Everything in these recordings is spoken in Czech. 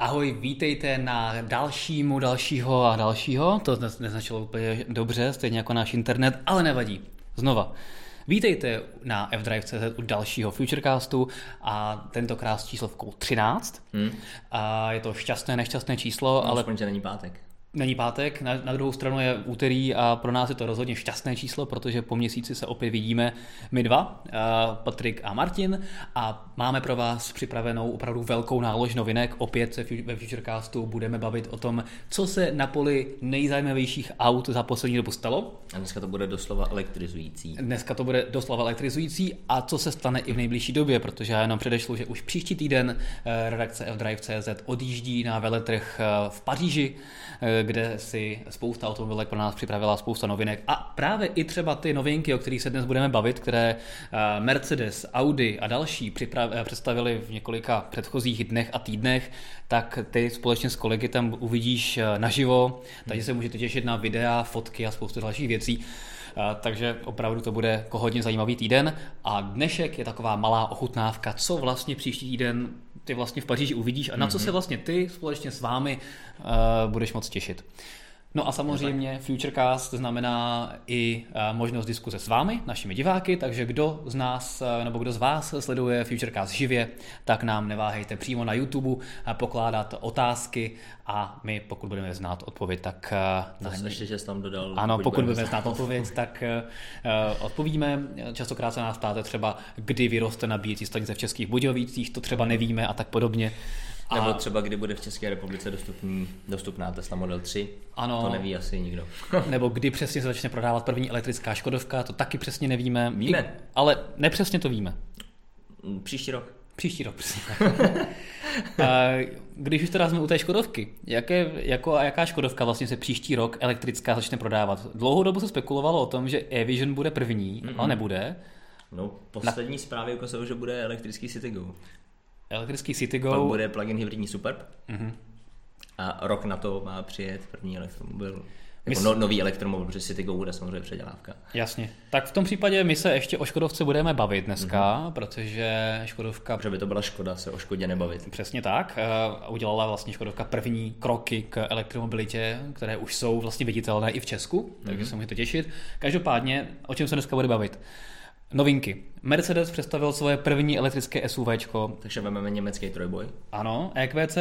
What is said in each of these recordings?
Ahoj, vítejte na dalšímu, dalšího a dalšího. To dnes neznačilo úplně dobře, stejně jako náš internet, ale nevadí. Znova. Vítejte na fdrive.cz u dalšího Futurecastu a tentokrát s číslovkou 13. Hmm. A je to šťastné, nešťastné číslo, no, ale... Aspoň, že není pátek. Není pátek, na, na druhou stranu je úterý a pro nás je to rozhodně šťastné číslo, protože po měsíci se opět vidíme my dva, uh, Patrik a Martin a máme pro vás připravenou opravdu velkou nálož novinek. Opět se ve Futurecastu budeme bavit o tom, co se na poli nejzajímavějších aut za poslední dobu stalo. A dneska to bude doslova elektrizující. Dneska to bude doslova elektrizující a co se stane i v nejbližší době, protože já jenom předešlu, že už příští týden redakce fdrive.cz odjíždí na veletrh v Paříži, kde si spousta automobilek pro nás připravila spousta novinek a právě i třeba ty novinky, o kterých se dnes budeme bavit, které eh, Mercedes, Audi a další eh, představili v několika předchozích dnech a týdnech, tak ty společně s kolegy tam uvidíš eh, naživo, takže se můžete těšit na videa, fotky a spoustu dalších věcí. Takže opravdu to bude jako hodně zajímavý týden. A dnešek je taková malá ochutnávka, co vlastně příští týden ty vlastně v Paříži uvidíš a na co mhm. se vlastně ty společně s vámi uh, budeš moc těšit. No a samozřejmě Futurecast znamená i eh, možnost diskuze s vámi, našimi diváky, takže kdo z nás eh, nebo kdo z vás sleduje Futurecast živě, tak nám neváhejte přímo na YouTube pokládat otázky a my, pokud budeme znát odpověď, tak... Na ještě, že jsi tam dodal... Ano, pokud budeme znát odpověď, tak odpovíme. Častokrát se nás ptáte třeba, kdy vyroste nabíjecí stanice v Českých Budějovicích, to třeba nevíme a tak podobně. A... Nebo třeba kdy bude v České republice dostupný, dostupná Tesla Model 3. Ano. To neví asi nikdo. Nebo kdy přesně se začne prodávat první elektrická Škodovka, to taky přesně nevíme. Víme. I, ale nepřesně to víme. Příští rok. Příští rok, přesně. Když už teda jsme u té Škodovky, jaké, jako a jaká Škodovka vlastně se příští rok elektrická začne prodávat? Dlouhou dobu se spekulovalo o tom, že e-Vision bude první, mm-hmm. ale nebude. No, poslední Na... zprávy ukazují, že bude elektrický Citigo elektrický Citigo. Pak bude plug-in hybridní Superb. Mm-hmm. A rok na to má přijet první elektromobil. Jako no, nový elektromobil, protože Citigo bude samozřejmě předělávka. Jasně. Tak v tom případě my se ještě o Škodovce budeme bavit dneska, mm-hmm. protože Škodovka... Protože by to byla škoda se o Škodě nebavit. Přesně tak. Uh, udělala vlastně Škodovka první kroky k elektromobilitě, které už jsou vlastně viditelné i v Česku, mm-hmm. takže se můžete těšit. Každopádně, o čem se dneska bude bavit? Novinky. Mercedes představil svoje první elektrické SUV. Takže vezmeme německý trojboj. Ano, EQC,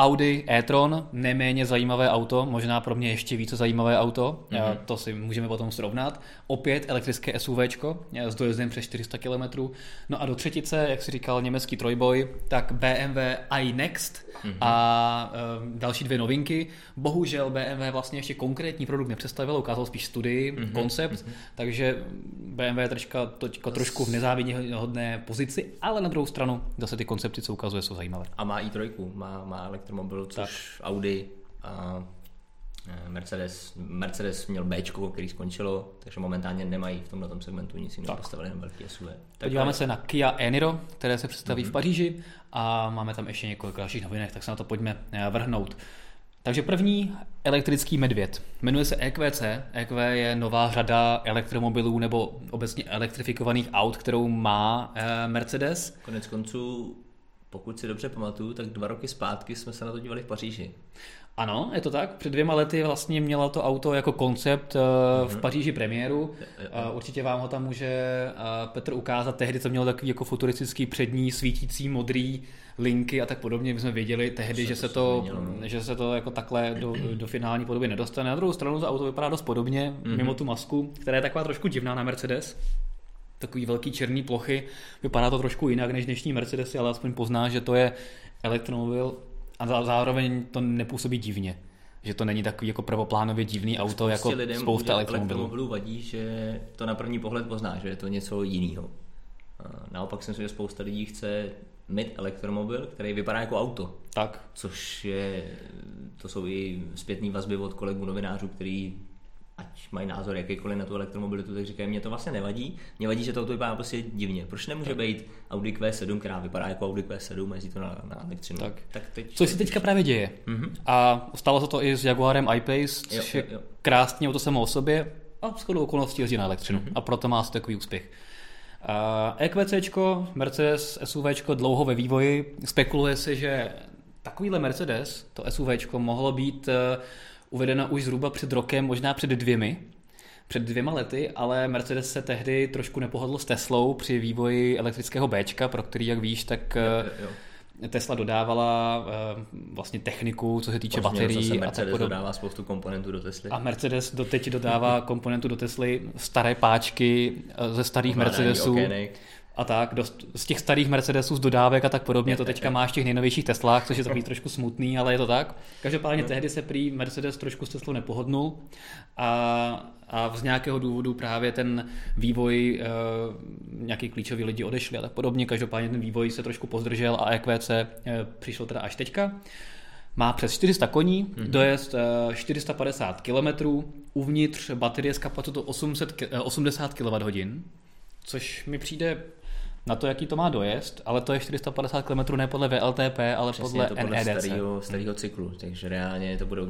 Audi e-tron, neméně zajímavé auto, možná pro mě ještě více zajímavé auto, mm-hmm. to si můžeme potom srovnat. Opět elektrické SUV s dojezdem přes 400 km. No a do třetice, jak si říkal německý trojboj, tak BMW iNext mm-hmm. a e, další dvě novinky. Bohužel BMW vlastně ještě konkrétní produkt nepředstavil, ukázal spíš studii, mm-hmm. koncept, mm-hmm. takže BMW je troška, troška, trošku v nezávidněhodné pozici, ale na druhou stranu zase ty koncepty, co ukazuje, jsou zajímavé. A má i3, má, má elektromobil, což tak. Audi a e, Mercedes, Mercedes měl B, který skončilo, takže momentálně nemají v tomto segmentu nic jiného postavili na velký SUV. Tak Podíváme se na Kia Eniro, které se představí mm-hmm. v mhm. Paříži a máme tam ještě několik dalších novinek, tak se na to pojďme e, vrhnout. Takže první elektrický medvěd. Jmenuje se EQC. EQ je nová řada elektromobilů nebo obecně elektrifikovaných aut, kterou má e, Mercedes. Konec konců pokud si dobře pamatuju, tak dva roky zpátky jsme se na to dívali v Paříži. Ano, je to tak. Před dvěma lety vlastně měla to auto jako koncept uh-huh. v mhm. Paříži premiéru. Uh, určitě vám ho tam může uh, Petr ukázat. Tehdy to mělo takový jako futuristický přední svítící modrý linky a tak podobně. My jsme věděli tehdy, že se to, no. že se to jako takhle do, do finální podoby nedostane. Na druhou stranu to auto vypadá dost podobně, uh-huh. mimo tu masku, která je taková trošku divná na Mercedes takový velký černý plochy. Vypadá to trošku jinak než dnešní Mercedesy, ale aspoň pozná, že to je elektromobil a zároveň to nepůsobí divně. Že to není takový jako prvoplánově divný auto, jako lidem spousta elektromobilů. elektromobilů vadí, že to na první pohled pozná, že je to něco jiného. Naopak si myslím, že spousta lidí chce mít elektromobil, který vypadá jako auto. Tak. Což je, to jsou i zpětní vazby od kolegů novinářů, který ať mají názor jakýkoliv na tu elektromobilitu, tak říkají, mě to vlastně nevadí. Mě vadí, že to auto vypadá prostě divně. Proč nemůže být Audi Q7, která vypadá jako Audi Q7, jezdí to na, na elektřinu? Tak. tak teď... Co se teďka právě děje? Mm-hmm. A stalo se to i s Jaguarem I-Pace, což jo, jo, jo. je krásně auto samo o sobě a shodou okolností jezdí na elektřinu. Mm-hmm. A proto má takový úspěch. Uh, EQC, Mercedes SUV dlouho ve vývoji. Spekuluje se, že takovýhle Mercedes, to SUV, mohlo být uvedeno už zhruba před rokem, možná před dvěmi, před dvěma lety, ale Mercedes se tehdy trošku nepohodl s Teslou při vývoji elektrického B, pro který, jak víš, tak jo, jo. Tesla dodávala uh, vlastně techniku, co se týče Počně, baterií. a tak podobně. dodává spoustu komponentů do Tesly. A Mercedes doteď dodává komponentu do Tesly, staré páčky ze starých Ovládání Mercedesů. Okének a tak, dost, z těch starých Mercedesů z dodávek a tak podobně, to teďka máš v těch nejnovějších Teslách, což je takový trošku smutný, ale je to tak. Každopádně tehdy se prý Mercedes trošku s Teslou nepohodnul a, a z nějakého důvodu právě ten vývoj, e, nějaký klíčoví lidi odešli a tak podobně, každopádně ten vývoj se trošku pozdržel a EQC e, eh, přišlo teda až teďka. Má přes 400 koní, mm-hmm. dojezd 450 km, uvnitř baterie s kapacitou 800, 80 kWh, což mi přijde na to, jaký to má dojezd, ale to je 450 km ne podle VLTP, ale Přesně, podle, to podle NEDC. Starého, starého cyklu, takže reálně to bude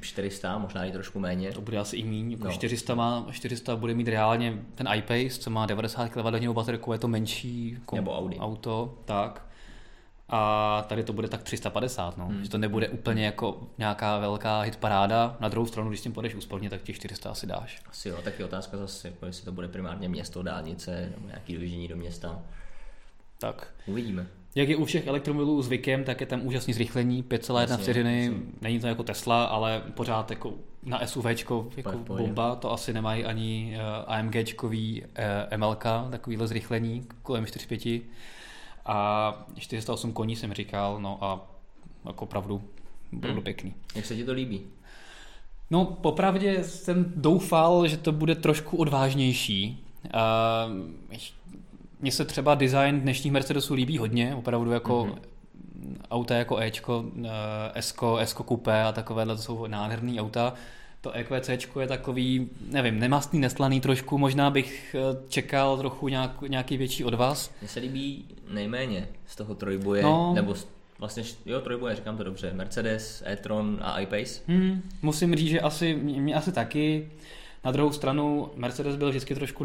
400, možná i trošku méně. To bude asi i méně, jako no. 400, má, 400 bude mít reálně ten iPace, co má 90 kWh baterku, je to menší jako Nebo Audi. auto, tak. A tady to bude tak 350, no. Hmm. Že to nebude úplně jako nějaká velká hitparáda. Na druhou stranu, když s tím půjdeš úsporně, tak těch 400 asi dáš. Asi jo, tak je otázka zase, jako jestli to bude primárně město, dálnice nebo nějaký dojíždění do města. Tak. Uvidíme. Jak je u všech elektromobilů zvykem, tak je tam úžasný zrychlení, 5,1 vteřiny, není to jako Tesla, ale pořád jako na SUV jako bomba, to asi nemají ani eh, AMGčkový eh, MLK, takovýhle zrychlení kolem 4,5 a 408 koní jsem říkal, no a jako opravdu bylo hmm. pěkný. Jak se ti to líbí? No, popravdě jsem doufal, že to bude trošku odvážnější. Mně se třeba design dnešních Mercedesů líbí hodně, opravdu jako mm-hmm. auta jako Ečko, eh, Esko, Esko Coupé a takovéhle, to jsou nádherné auta. To EQC je takový, nevím, nemastný, neslaný trošku, možná bych eh, čekal trochu nějak, nějaký větší od vás. Mně se líbí nejméně z toho trojboje, no. nebo vlastně, jo, trojboje, říkám to dobře, Mercedes, e-tron a iPace. Hmm, musím říct, že asi, mě asi taky. Na druhou stranu Mercedes byl vždycky trošku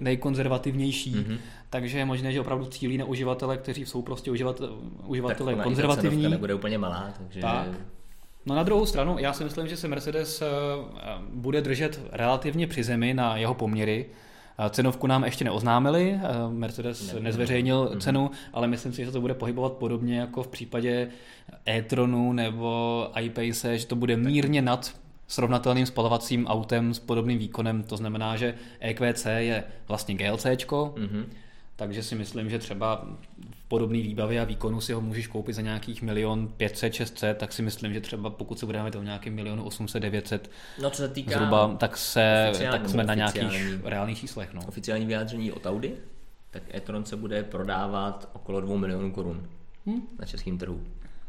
nejkonzervativnější, mm-hmm. takže je možné, že opravdu cílí na uživatele, kteří jsou prostě uživatel, uživatele tak konzervativní. Tak nebude úplně malá, takže... Tak. No na druhou stranu, já si myslím, že se Mercedes eh, bude držet relativně při zemi na jeho poměry. Eh, cenovku nám ještě neoznámili, eh, Mercedes ne, nezveřejnil ne. Mhm. cenu, ale myslím si, že to bude pohybovat podobně jako v případě e-tronu nebo iPace, že to bude mírně nad srovnatelným spalovacím autem s podobným výkonem. To znamená, že EQC je vlastně GLC, mm-hmm. takže si myslím, že třeba podobný výbavě a výkonu si ho můžeš koupit za nějakých milion 500, 600, tak si myslím, že třeba pokud se budeme to nějaký milion 800, 900 no, co se týká zhruba, tak, se, tak jsme na nějakých reálných číslech. No. Oficiální vyjádření od Audi, tak e-tron se bude prodávat okolo 2 milionů korun hmm. na českém trhu.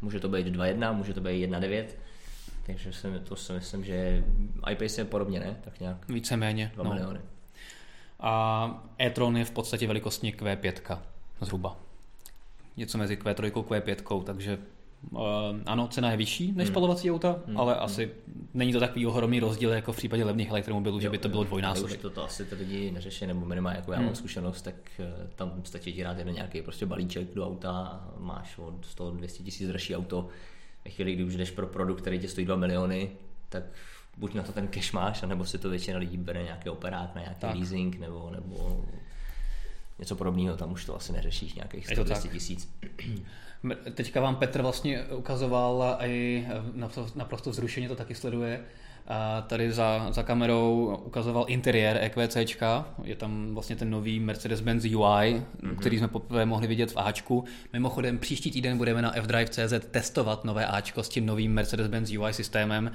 Může to být 2.1, může to být 1.9, takže si, to si myslím, že iPace je podobně, ne? Tak nějak Víceméně. 2 no. miliony. A e-tron je v podstatě velikostně Q5 zhruba něco mezi Q3 a Q5, takže uh, ano, cena je vyšší než hmm. spalovací auta, hmm. ale hmm. asi není to takový ohromný rozdíl jako v případě levných elektromobilů, jo, že by to bylo dvojnásobek. To, to asi ty lidi neřeší, nebo minimálně jako já hmm. mám zkušenost, tak uh, tam stačí ti dát jeden nějaký prostě balíček do auta, máš od 100-200 tisíc dražší auto. Ve chvíli, kdy už jdeš pro produkt, který tě stojí 2 miliony, tak buď na to ten cash máš, anebo si to většina lidí bere nějaký operát na nějaký tak. leasing, nebo, nebo něco podobného, tam už to asi neřešíš nějakých 100 tisíc. Teďka vám Petr vlastně ukazoval i naprosto vzrušeně to taky sleduje. A tady za, za kamerou ukazoval interiér EQC, je tam vlastně ten nový Mercedes-Benz UI, mm-hmm. který jsme poprvé mohli vidět v Ačku. Mimochodem příští týden budeme na fdrive.cz testovat nové Ačko s tím novým Mercedes-Benz UI systémem,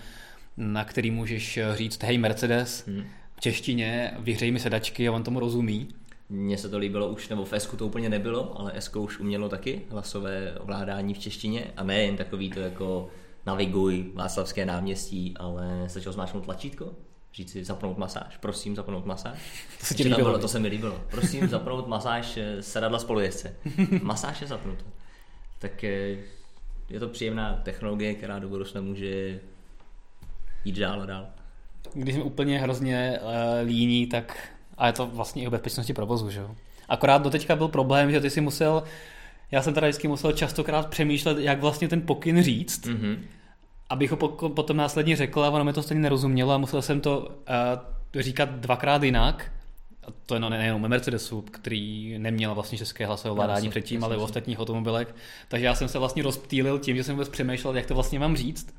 na který můžeš říct hej Mercedes, mm. v češtině, vyhřej mi sedačky a on tomu rozumí. Mně se to líbilo už, nebo v s to úplně nebylo, ale S už umělo taky hlasové ovládání v češtině a ne jen takový to jako naviguj Václavské náměstí, ale stačilo zmáčknout tlačítko, říct si zapnout masáž, prosím zapnout masáž. To se ti líbilo. Bylo, to se mi líbilo. Prosím zapnout masáž eh, sedadla spolujezdce. Masáž je zapnuta. Tak je, je to příjemná technologie, která do budoucna může jít dál a dál. Když jsme úplně hrozně uh, líní, tak a je to vlastně i o bezpečnosti provozu, že jo. Akorát do teďka byl problém, že ty si musel Já jsem teda vždycky musel častokrát přemýšlet, jak vlastně ten pokyn říct, Mm-hmm. abych ho potom následně řekl a ono mi to stejně nerozumělo a musel jsem to uh, říkat dvakrát jinak. A to je no, nejenom Mercedesu, který neměl vlastně české hlasové ovládání předtím, ale u ostatních automobilek. Takže já jsem se vlastně rozptýlil tím, že jsem vůbec přemýšlel, jak to vlastně mám říct.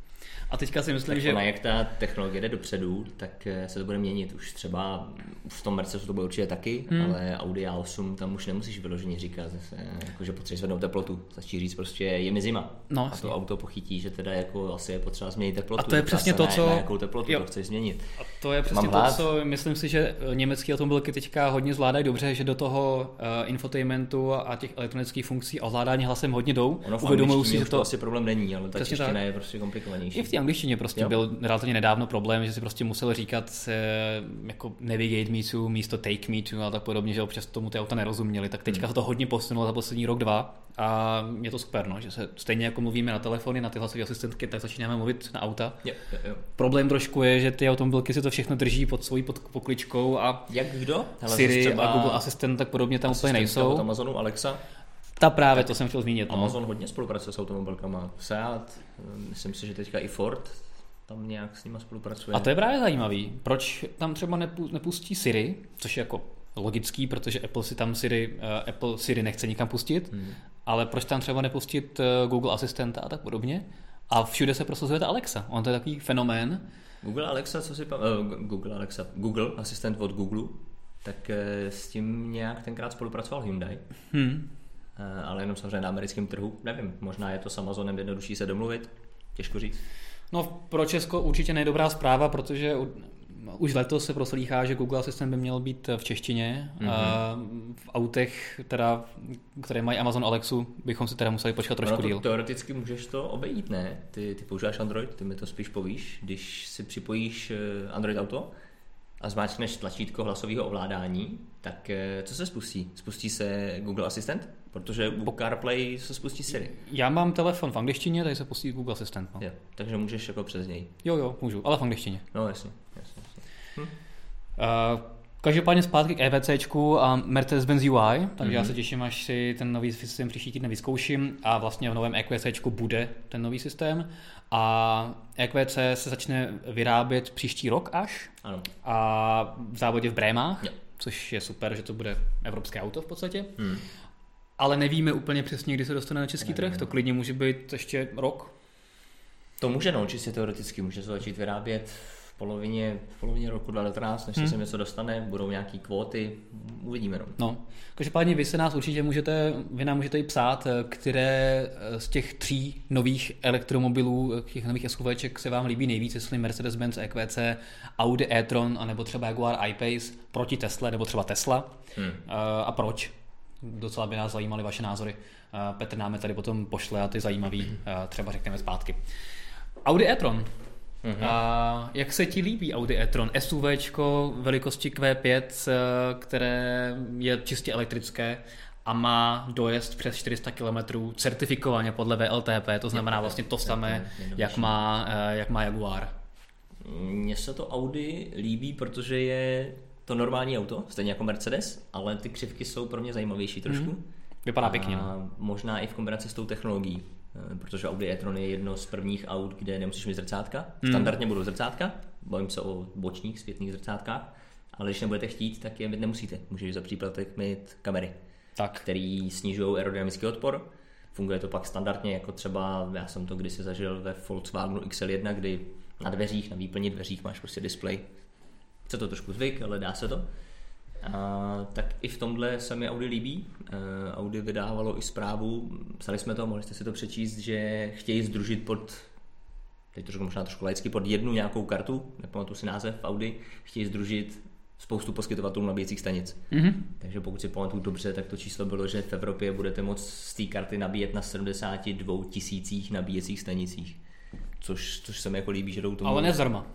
A teďka si myslím, Tak že... ona, jak ta technologie jde dopředu, tak eh, se to bude měnit. Už třeba v tom Mercedesu to bude určitě taky, Hmm. ale Audi A8 tam už nemusíš vyloženě říkat, eh, jako, že potřebuješ zvednout teplotu. Stačí říct prostě je mi zima. No, a to auto pochytí, že teda jako asi je potřeba změnit teplotu. A to je přesně to, co- Na jakou teplotu jo. to chceš změnit. A to je přesně Mám to, hlad. co myslím si, že německé automobilky teďka hodně zvládají dobře, že do toho uh, infotainmentu a těch elektronických funkcí a ovládání hlasem hodně jdou. Ono v Uvědomují si, že to asi problém není, ale ta čeština je prostě komplikovanější. Té angličtině prostě Jo. byl relativně nedávno problém, že si prostě musel říkat eh, jako navigate me to místo take me to a tak podobně, že občas tomu ty auta nerozuměli. Tak teďka Hmm. se to hodně posunulo za poslední rok, dva a je to super, no, že se stejně jako mluvíme na telefony, na ty hlasové asistentky, tak začínáme mluvit na auta. Jo, jo, jo. Problém trošku je, že ty automobilky si to všechno drží pod svojí pod pokličkou a Jak kdo? Hele, Siri a Google Assistant tak podobně tam úplně od nejsou. Amazonu Alexa. Ta právě, to jsem chtěl zmínit. No. Amazon hodně spolupracuje s automobilkama. Seat, myslím si, že teďka i Ford tam nějak s nima spolupracuje. A to je právě zajímavý. Proč tam třeba nepu- nepustí Siri, což je jako logický, protože Apple si tam Siri, uh, Apple Siri nechce nikam pustit, Hmm. ale proč tam třeba nepustit uh, Google Asistenta a tak podobně? A všude se prosazuje ta Alexa. On to je takový fenomén. Google Alexa, co si pam... uh, Google Alexa, Google, asistent od Google, tak eh, s tím nějak tenkrát spolupracoval Hyundai, Hm. Eh, ale jenom samozřejmě na americkém trhu. Nevím, možná je to s Amazonem jednodušší se domluvit, těžko říct. No pro Česko určitě nejdobrá zpráva, protože už letos se proslýchá, že Google Assistant by měl být v češtině. Mhm. Mm-hmm. V autech, teda, které mají Amazon Alexu, bychom si teda museli počkat trošku to díl. teoreticky můžeš to obejít, ne? Ty, ty používáš Android, ty mi to spíš povíš, když si připojíš eh, Android Auto a zmáčkneš tlačítko hlasového ovládání, tak eh, co se spustí? Spustí se Google Assistant? Protože u CarPlay se spustí Siri. Já mám telefon v angličtině, tady se pustí Google Assistant. No. Jo, takže můžeš jako přes něj. Jo, jo, můžu, ale v angličtině. No jasně, jasně, jasně. Uh, každopádně zpátky k EVCčku a Mercedes-Benz UI, takže já Mhm. se těším, až si ten nový systém příští týden vyzkouším a vlastně v novém EQCčku bude ten nový systém a EQC se začne vyrábět příští rok až Ano. a v závodě v Brémách, Jo. což je super, že to bude evropské auto v podstatě, Hmm. Ale nevíme úplně přesně, kdy se dostane na český trh, to klidně může být ještě rok. To může, no, čistě teoreticky, může se začít vyrábět v polovině, v polovině roku 2019, než se Hmm. sem něco dostane, budou nějaký kvóty, uvidíme, no. No, každopádně vy se nás určitě můžete, vy nám můžete i psát, které z těch tří nových elektromobilů, těch nových SUVček se vám líbí nejvíc, jestli Mercedes-Benz EQC, Audi e-tron, anebo třeba Jaguar I-Pace proti Tesla, nebo třeba Tesla. Hmm. Eh, A proč? Docela by nás zajímaly vaše názory. Eh, Petr nám je tady potom pošle a ty zajímavý eh, třeba řekneme zpátky. Audi e-tron. Mhm. A jak se ti líbí Audi e-tron? SUVčko velikosti Q5, eh, které je čistě elektrické a má dojezd přes 400 km certifikovaně podle VLTP, to znamená vlastně to samé, jak má, jak má Jaguar. Mně se to Audi líbí, protože je to normální auto, stejně jako Mercedes, ale ty křivky jsou pro mě zajímavější trošku. Mhm. Vypadá pěkně. no. A možná i v kombinaci s tou technologií, eh, protože Audi e-tron je jedno z prvních aut, kde nemusíš mít zrcátka. Mhm. Standardně budou zrcátka, bavím se o bočních zpětných zrcátkách, ale když nebudete chtít, tak je mít nemusíte. Můžeš za příplatek mít kamery, Tak. které snižují aerodynamický odpor. Funguje to pak standardně, jako třeba já jsem to kdysi zažil ve Volkswagenu XL1, kdy na dveřích, na výplni dveřích máš prostě display. Chce to trošku zvyk, ale dá se to. A, tak i v tomhle se mi Audi líbí. E, Audi vydávalo i zprávu, psali jsme to, mohli jste si to přečíst, že chtějí združit pod teď to řeknu možná trošku laicky, pod jednu nějakou kartu, nepamatuji si název Audi, chtějí združit spoustu poskytovatelů nabíjecích stanic. Mhm. Takže pokud si pamatuju dobře, tak to číslo bylo, že v Evropě budete moct z té karty nabíjet na 72 tisících nabíjecích stanicích. Což, což se mi jako líbí, že jdou tomu. Ale ne zdarma.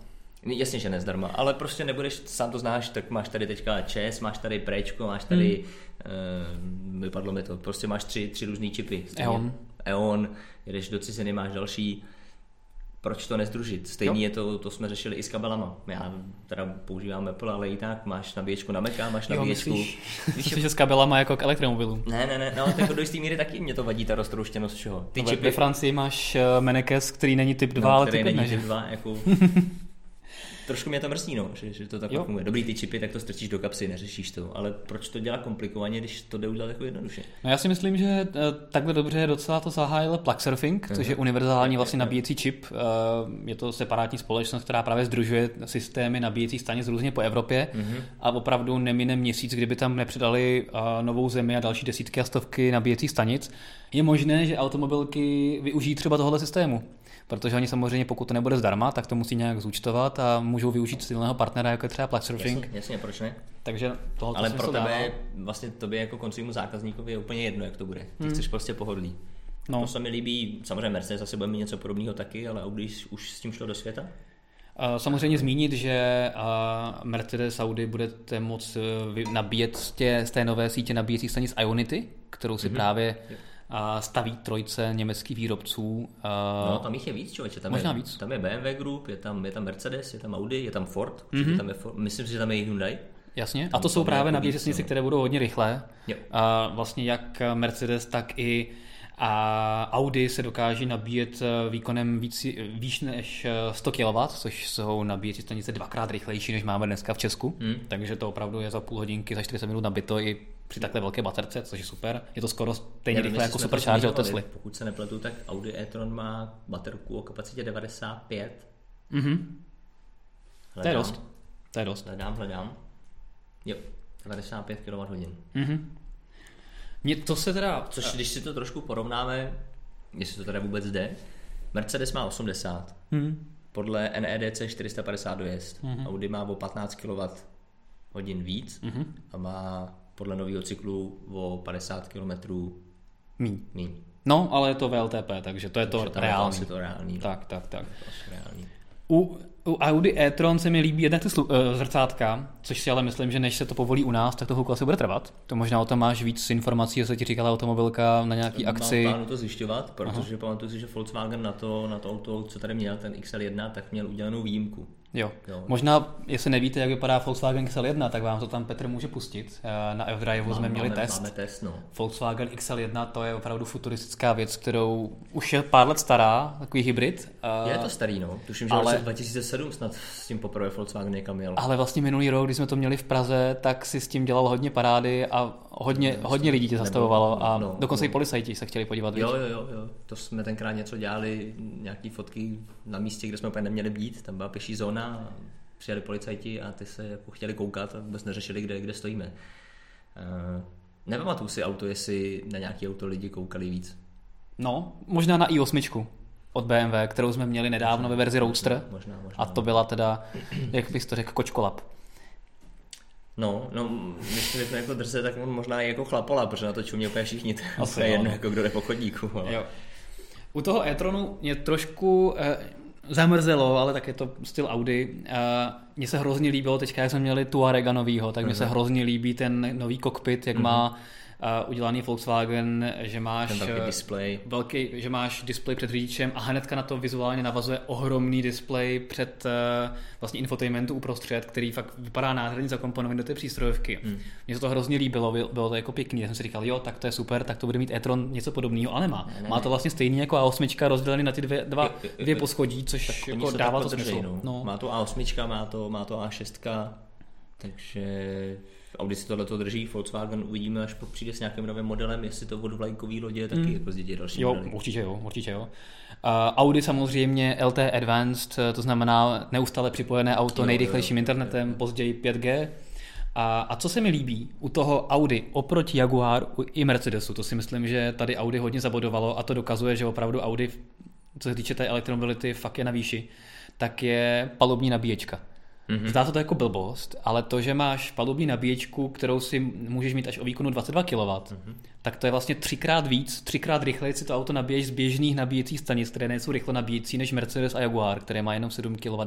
Jasně, že nezdarma, ale prostě nebudeš, sám to znáš, tak máš tady teďka ČES, máš tady Prečko, máš tady, hmm. uh, vypadlo mi to, prostě máš tři, tři různý čipy. Stejně E.ON. E.ON, jedeš do ciziny, máš další. proč to nezdružit? Stejně je to, to jsme řešili i s kabelama. Já teda používám Apple, ale i tak máš nabíječku na Maca, máš nabíječku... Jo, myslíš, myslíš, že s kabelama jako k elektromobilu? Ne, ne, ne, no tak do jistý míry taky mě to vadí ta roztrouštěnost všeho. Ty no, čipy... Ve Francii máš eh, Menekes, který není typ 2, no, ale typ 1. není typ 2, jako... trošku mě to mrzí, no, že, že to tak funguje. Dobrý ty čipy, tak to strčíš do kapsy, neřešíš to, ale proč to dělá komplikovaně, když to jde udělat jako jednoduše? No já si myslím, že eh, takhle dobře docela to zahájil Plugsurfing, což je univerzální vlastně nabíjecí čip. Eh, je to separátní společnost, která právě združuje systémy nabíjecí stanic různě po Evropě mm-hmm. a opravdu nemine měsíc, kdyby tam nepřidali eh, novou zemi a další desítky a stovky nabíjecích stanic. Je možné, že automobilky využijí třeba tohoto systému protože oni samozřejmě, pokud to nebude zdarma, tak to musí nějak zúčtovat a můžou využít silného partnera, jako je třeba Plugsurfing. Jasně, jasně, proč ne? Takže tohle Ale pro tebe, dává. vlastně tobě jako koncovnímu zákazníkovi je úplně jedno, jak to bude. Ty hmm. chceš prostě pohodlí. No. To se mi líbí, samozřejmě Mercedes asi bude mít něco podobného taky, ale Audi už s tím šlo do světa? Samozřejmě zmínit, že Mercedes Audi budete moct e, nabíjet z té, z té nové sítě nabíjecích stanic Ionity, kterou si mm-hmm. právě staví trojce německých výrobců. No, tam jich je víc, člověče. Tam možná je, víc. Tam je BMW Group, je tam, je tam Mercedes, je tam Audi, je tam Ford, mm-hmm. tam je Ford myslím si, že tam je Hyundai. Jasně, a to jsou právě nabíječnice, no. které budou hodně rychlé. Jo. A vlastně jak Mercedes, tak i a Audi se dokáží nabíjet eh, výkonem víc, víc než 100 eh, kW, což jsou nabíjecí stanice dvakrát rychlejší, než máme dneska v Česku. Hmm. Takže to opravdu je za půl hodinky, za 40 minut nabito i při takhle velké baterce, což je super. Je to skoro stejně rychle jako supercharger od Tesly. Pokud se nepletu, tak Audi e-tron má baterku o kapacitě 95. Mhm. To je dost. To je dost. Hledám, hledám. Jo, 95 kWh. Mhm. Mě to se teda... Což když si to trošku porovnáme, jestli to teda vůbec jde, Mercedes má 80, hmm. podle NEDC 450 dojezd, hmm. Audi má o 15 kW hodin víc hmm. a má podle nového cyklu o 50 km míň. míň. No, ale je to VLTP, takže to je takže to reálný. To reálný. Tak, tak, tak. To reálný. U u Audi e-tron se mi líbí jedna ty slu- uh, zrcátka, což si ale myslím, že než se to povolí u nás, tak to chvilku asi bude trvat. To možná o tom máš víc informací, co ti říkala automobilka na nějaký Mám akci. Mám to zjišťovat, protože Aha. pamatuju si, že Volkswagen na to, na to auto, co tady měl, ten XL1, tak měl udělanou výjimku. Jo. jo. Možná, jestli nevíte, jak vypadá Volkswagen XL1, tak vám to tam Petr může pustit. Eh, na F-Drive jsme měli máme, test. Máme test no. Volkswagen XL1 to je opravdu futuristická věc, kterou už je pár let stará, takový hybrid. Je to starý, no. Tuším, že ale... 2007 snad s tím poprvé Volkswagen někam jel. Ale vlastně minulý rok, když jsme to měli v Praze, tak si s tím dělal hodně parády a hodně, no, hodně lidí tě zastavovalo a no, dokonce no. i policajti se chtěli podívat. Jo, jo, jo, jo. To jsme tenkrát něco dělali, nějaký fotky na místě, kde jsme úplně neměli být, tam byla pěší zóna, přijeli policajti a ty se jako chtěli koukat a vůbec neřešili, kde, kde stojíme. Uh, nepamatuju si auto, jestli na nějaký auto lidi koukali víc. No, možná na i8 od BMW, kterou jsme měli nedávno ve verzi Roadster. Možná, možná. A to byla teda, jak bych to řekl, kočkolap. No, no, když to řeknu jako drze, tak on možná i jako chlapola, protože na to čumě úplně všichni, to je jedno, jako kdo jde po chodníku. Ale... Jo. U toho e-tronu mě trošku eh, zamrzelo, ale tak je to styl Audi. Eh, mně se hrozně líbilo, teďka jak jsme měli Tuarega novýho, tak mně se mhm. hrozně líbí ten nový kokpit, jak mm-hmm. má uh, udělaný Volkswagen, že máš Ten velký eh, display. Velký, že máš display před řidičem a hnedka na to vizuálně navazuje ohromný display před uh, vlastně infotainmentu uprostřed, který fakt vypadá nádherně zakomponovaný do té přístrojovky. Hmm. Mně se to hrozně líbilo, bylo to jako pěkný. Já jsem si říkal, jo, tak to je super, tak to bude mít e-tron něco podobného, ale nemá. Ne, ne, má to vlastně stejný jako A8 rozdělený na ty dvě, dva, dvě poschodí, což jako dává to smysl. No. No. Má to A8, má to, má to A6, takže Audi si tohle drží, Volkswagen uvidíme, až přijde s nějakým novým modelem, jestli to od vlajkový lodě taky mm. jako zdědí další Jo, modely. určitě jo, určitě jo. Uh, Audi samozřejmě LT Advanced, to znamená neustále připojené auto jo, nejrychlejším jo, jo, internetem, jo, později 5G. A, a co se mi líbí u toho Audi oproti Jaguar i Mercedesu, to si myslím, že tady Audi hodně zabodovalo a to dokazuje, že opravdu Audi, co se týče té elektromobility, fakt je na výši, tak je palubní nabíječka. Mm-hmm. Zdá se to jako blbost, ale to, že máš palubní nabíječku, kterou si můžeš mít až o výkonu 22 kW, mm-hmm. tak to je vlastně třikrát víc, třikrát rychleji si to auto nabíješ z běžných nabíjecích stanic, které nejsou rychle nabíjecí než Mercedes a Jaguar, které má jenom 7 kW uh,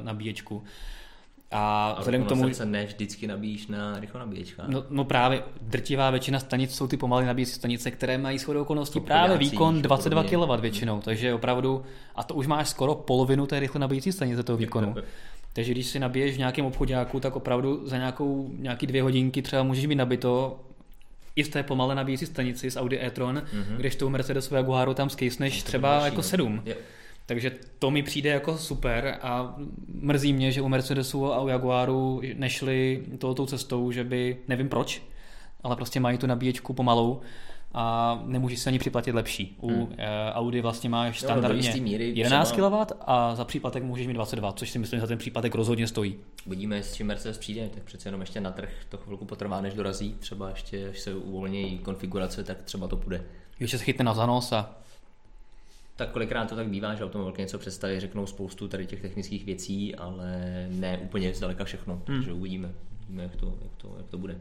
nabíječku. A Ale vzhledem k tomu, se ne vždycky nabíjíš na rychlo nabíječka. No, no právě drtivá většina stanic jsou ty pomalé nabíjecí stanice, které mají shodou okolností V právě výkon a 22 podobně. kW většinou, takže opravdu, a to už máš skoro polovinu té rychle nabíjecí stanice toho výkonu. Takže když si nabiješ v nějakém obchodáku, tak opravdu za nějakou, nějaký dvě hodinky třeba můžeš mít nabito i v té pomalé nabíjecí stanici z Audi e-tron, mm-hmm. když tou Mercedesu Jaguaru tam skejsneš třeba další, jako no. sedm. Jo. Takže to mi přijde jako super a mrzí mě, že u Mercedesu a u Jaguaru nešli touto cestou, že by, nevím proč, ale prostě mají tu nabíječku pomalou a nemůžeš se ani připlatit lepší. U hmm. Audi vlastně máš Jo, standardně jistý míry 11 třeba- kW a za příplatek můžeš mít 22, což si myslím, že za ten příplatek rozhodně stojí. Uvidíme, s čím Mercedes přijde, tak přece jenom ještě na trh to chvilku potrvá, než dorazí. Třeba ještě, až se uvolní konfigurace, tak třeba to půjde. Ještě se chytne na zanos a Tak kolikrát to tak bývá, že automobilky něco představí, řeknou spoustu tady těch technických věcí, ale ne úplně zdaleka všechno, takže Hmm. uvidíme, uvidíme jak, to, jak, to, jak to bude.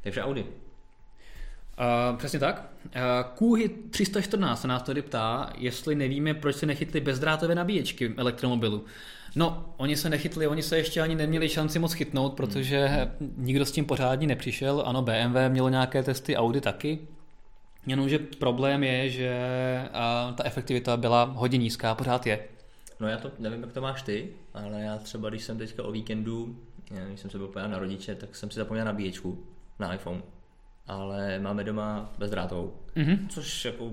Takže Audi. Uh, přesně tak. Uh, Kůhy 314 se nás tady ptá, jestli nevíme, proč se nechytli bezdrátové nabíječky elektromobilu. No, oni se nechytli, oni se ještě ani neměli šanci moc chytnout, protože nikdo s tím pořádně nepřišel. Ano, BMW mělo nějaké testy, Audi taky. Jenomže problém je, že ta efektivita byla hodně nízká, pořád je. No já to nevím, jak to máš ty, ale já třeba, když jsem teďka o víkendu, já, když jsem se byl na rodiče, tak jsem si zapomněl nabíječku na iPhone. Ale máme doma bezdrátovou, Mhm. což jako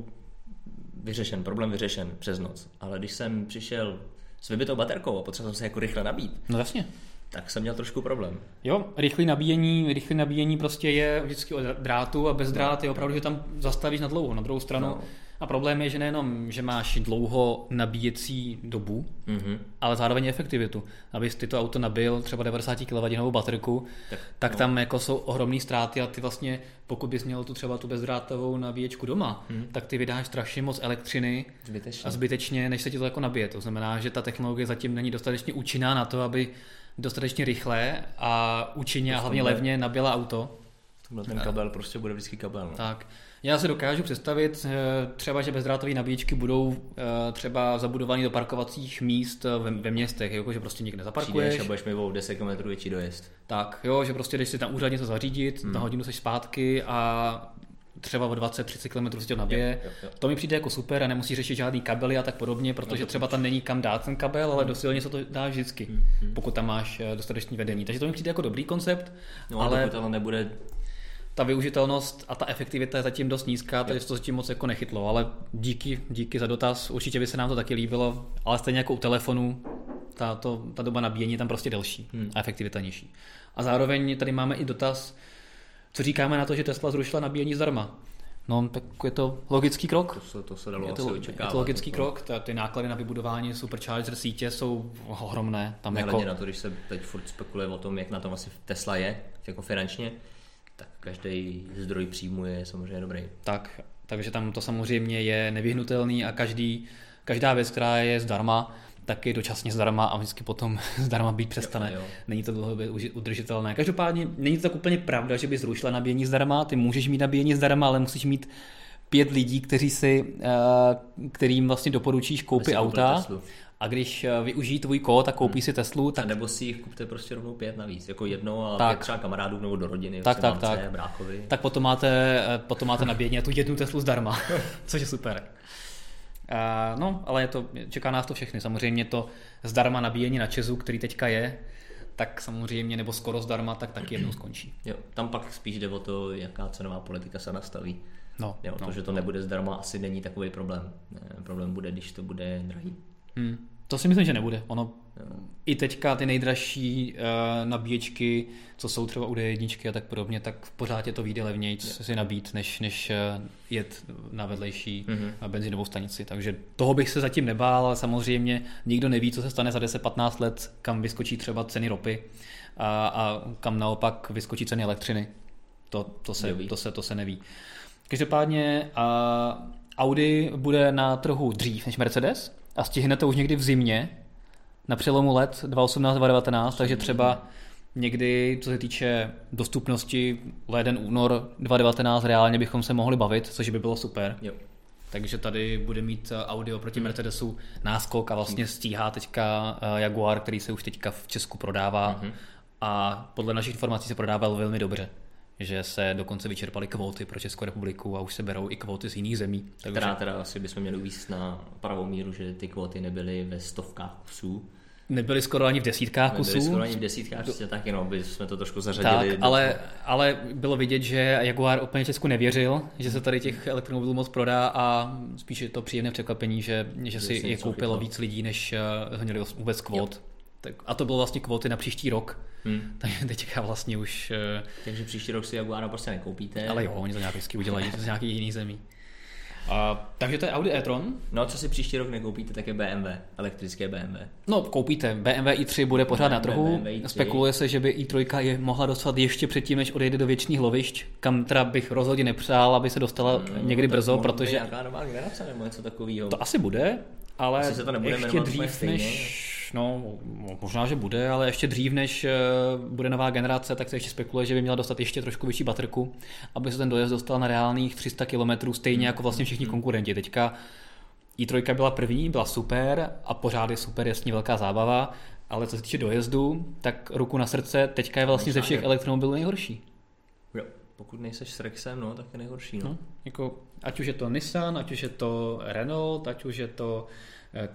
vyřešen, problém vyřešen přes noc. Ale když jsem přišel s vybitou baterkou a potřeboval jsem se jako rychle nabít, No jasně. Tak jsem měl trošku problém. Jo, rychlé nabíjení, rychlé nabíjení prostě je vždycky od drátu a bez drát je opravdu, že tam zastavíš na dlouho. Na druhou stranu. No. A problém je, že nejenom, že máš dlouho nabíjecí dobu, Mhm. ale zároveň efektivitu. Abys ty to auto nabil třeba 90 kWh baterku, tak, Tak, no. tam jako jsou ohromné ztráty a ty vlastně, pokud bys měl tu třeba tu bezdrátovou nabíječku doma, Mhm. tak ty vydáš strašně moc elektřiny Zbytečně. a zbytečně, než se ti to jako nabije. To znamená, že ta technologie zatím není dostatečně účinná na to, aby dostatečně rychle a účinně a hlavně levně nabila auto. Tomhle ten kabel prostě bude vždycky kabel. No. Tak. Já si dokážu představit eh, třeba, že bezdrátové nabíječky budou eh, třeba zabudovány do parkovacích míst eh, ve, ve městech, jako, že prostě někde Přijdeš zaparkuješ. a budeš mít o 10 km větší dojezd. Tak, jo, že prostě jdeš si tam úřad něco zařídit, Hmm. na hodinu seš zpátky a třeba o 20-30 km si to nabije. Jo, jo, jo. To mi přijde jako super a nemusí řešit žádný kabely a tak podobně, protože třeba tam není kam dát ten kabel, ale do silnice to dáš vždycky, pokud tam máš eh, dostatečný vedení. Takže to mi přijde jako dobrý koncept, No, ale ale nebude ta využitelnost a ta efektivita je zatím dost nízká, takže to zatím moc jako nechytlo, ale díky, díky za dotaz, určitě by se nám to taky líbilo, ale stejně jako u telefonu, ta, to, ta doba nabíjení je tam prostě delší Hmm. a efektivita nižší. A zároveň tady máme i dotaz, co říkáme na to, že Tesla zrušila nabíjení zdarma. No, tak je to logický krok. To se, to se dalo Je asi to, očekávat. je to logický jako- krok, ta, ty náklady na vybudování supercharger sítě jsou ohromné. Tam Nehledě jako, na to, když se teď furt spekuluje o tom, jak na tom asi Tesla je, jako finančně, tak každý zdroj příjmu je samozřejmě dobrý. Tak, takže tam to samozřejmě je nevyhnutelný a každý, každá věc, která je zdarma, tak je dočasně zdarma a vždycky potom zdarma být přestane. Jo, jo. Není to dlouhodobě udržitelné. Každopádně není to tak úplně pravda, že by zrušila nabíjení zdarma. Ty můžeš mít nabíjení zdarma, ale musíš mít pět lidí, kteří si, eh, kterým vlastně doporučíš koupit auta. A když eh, využijí tvůj kód a koupí si Teslu, Tak. A nebo si jich kupte prostě rovnou pět navíc, jako jedno a Tak. třeba kamarádů nebo do rodiny, Tak, prostě tak, tak. bráchovi. tak potom máte, eh, potom máte nabíjení a tu jednu Teslu zdarma, což je super. Uh, no, ale je to, čeká nás to všechny. Samozřejmě to zdarma nabíjení na Česu, který teďka je, tak samozřejmě, nebo skoro zdarma, tak taky jednou skončí. Jo, tam pak spíš jde o to, jaká cenová politika se nastaví. No, Jo, no. to, že to nebude zdarma, asi není takový problém. Ne, problém bude, když to bude drahý. Hmm. To si myslím, že nebude. Ono. I teďka ty nejdražší uh, nabíječky, co jsou třeba u D1 a tak podobně, tak pořád je to vyjde levněji si nabít, než, než uh, jet na vedlejší Mhm. mm-hmm. benzinovou stanici. Takže toho bych se zatím nebál, ale samozřejmě nikdo neví, co se stane za 10-15 let, kam vyskočí třeba ceny ropy a, a kam naopak vyskočí ceny elektřiny. To, to, se, Neví. to, se, to se neví. Každopádně a Audi bude na trhu dřív než Mercedes a stihne to už někdy v zimě, na přelomu let 2018-2019, takže třeba někdy, co se týče dostupnosti leden únor 2019, reálně bychom se mohli bavit, což by bylo super. Jo. takže tady bude mít eh, audio proti hmm. Mercedesu náskok a vlastně stíhá teďka eh, Jaguar, který se už teďka v Česku prodává hmm. a podle našich informací se prodával velmi dobře že se dokonce vyčerpaly kvóty pro Českou republiku a už se berou i kvóty z jiných zemí. Takže... Která teda asi bychom měli uvíct na pravou míru, že ty kvóty nebyly ve stovkách kusů, nebyly skoro ani v desítkách nebyly kusů. skoro ani v desítkách, přesně tak, jenom by jsme to trošku zařadili. Tak, ale, ale bylo vidět, že Jaguar úplně Česku nevěřil, že se tady těch elektromobilů moc prodá a spíš je to příjemné překvapení, že, že si je koupilo víc lidí, než uh, měli vůbec kvot. Tak, a to bylo vlastně kvóty na příští rok. Hmm. Takže teďka vlastně už... Uh, Takže příští rok si Jaguara prostě nekoupíte. Ale jo, oni to nějak udělají z nějakých jiných zemí. Uh, takže to je Audi e-tron. No, co si příští rok nekoupíte, tak je BMW, elektrické BMW. No, koupíte. BMW i3 bude pořád BMW, na trhu. BMW Spekuluje se, že by i3 je mohla dostat ještě předtím, než odejde do věčných lovišť, kam teda bych rozhodně nepřál, aby se dostala no, někdy brzo, protože... Nějaká nová generace nebo něco takového. To asi bude, ale asi se to nebude ještě dřív než no možná, že bude, ale ještě dřív, než eh, bude nová generace, tak se ještě spekuluje, že by měla dostat ještě trošku vyšší baterku, aby se ten dojezd dostal na reálných 300 km, stejně jako vlastně všichni konkurenti. Teďka i3 byla první, byla super a pořád je super, jasně velká zábava, ale co se týče dojezdu, tak ruku na srdce, teďka je vlastně ze všech elektromobilů nejhorší. Jo, pokud nejseš s Rexem, no, tak je nejhorší. No. no jako, ať už je to Nissan, ať už je to Renault, ať už je to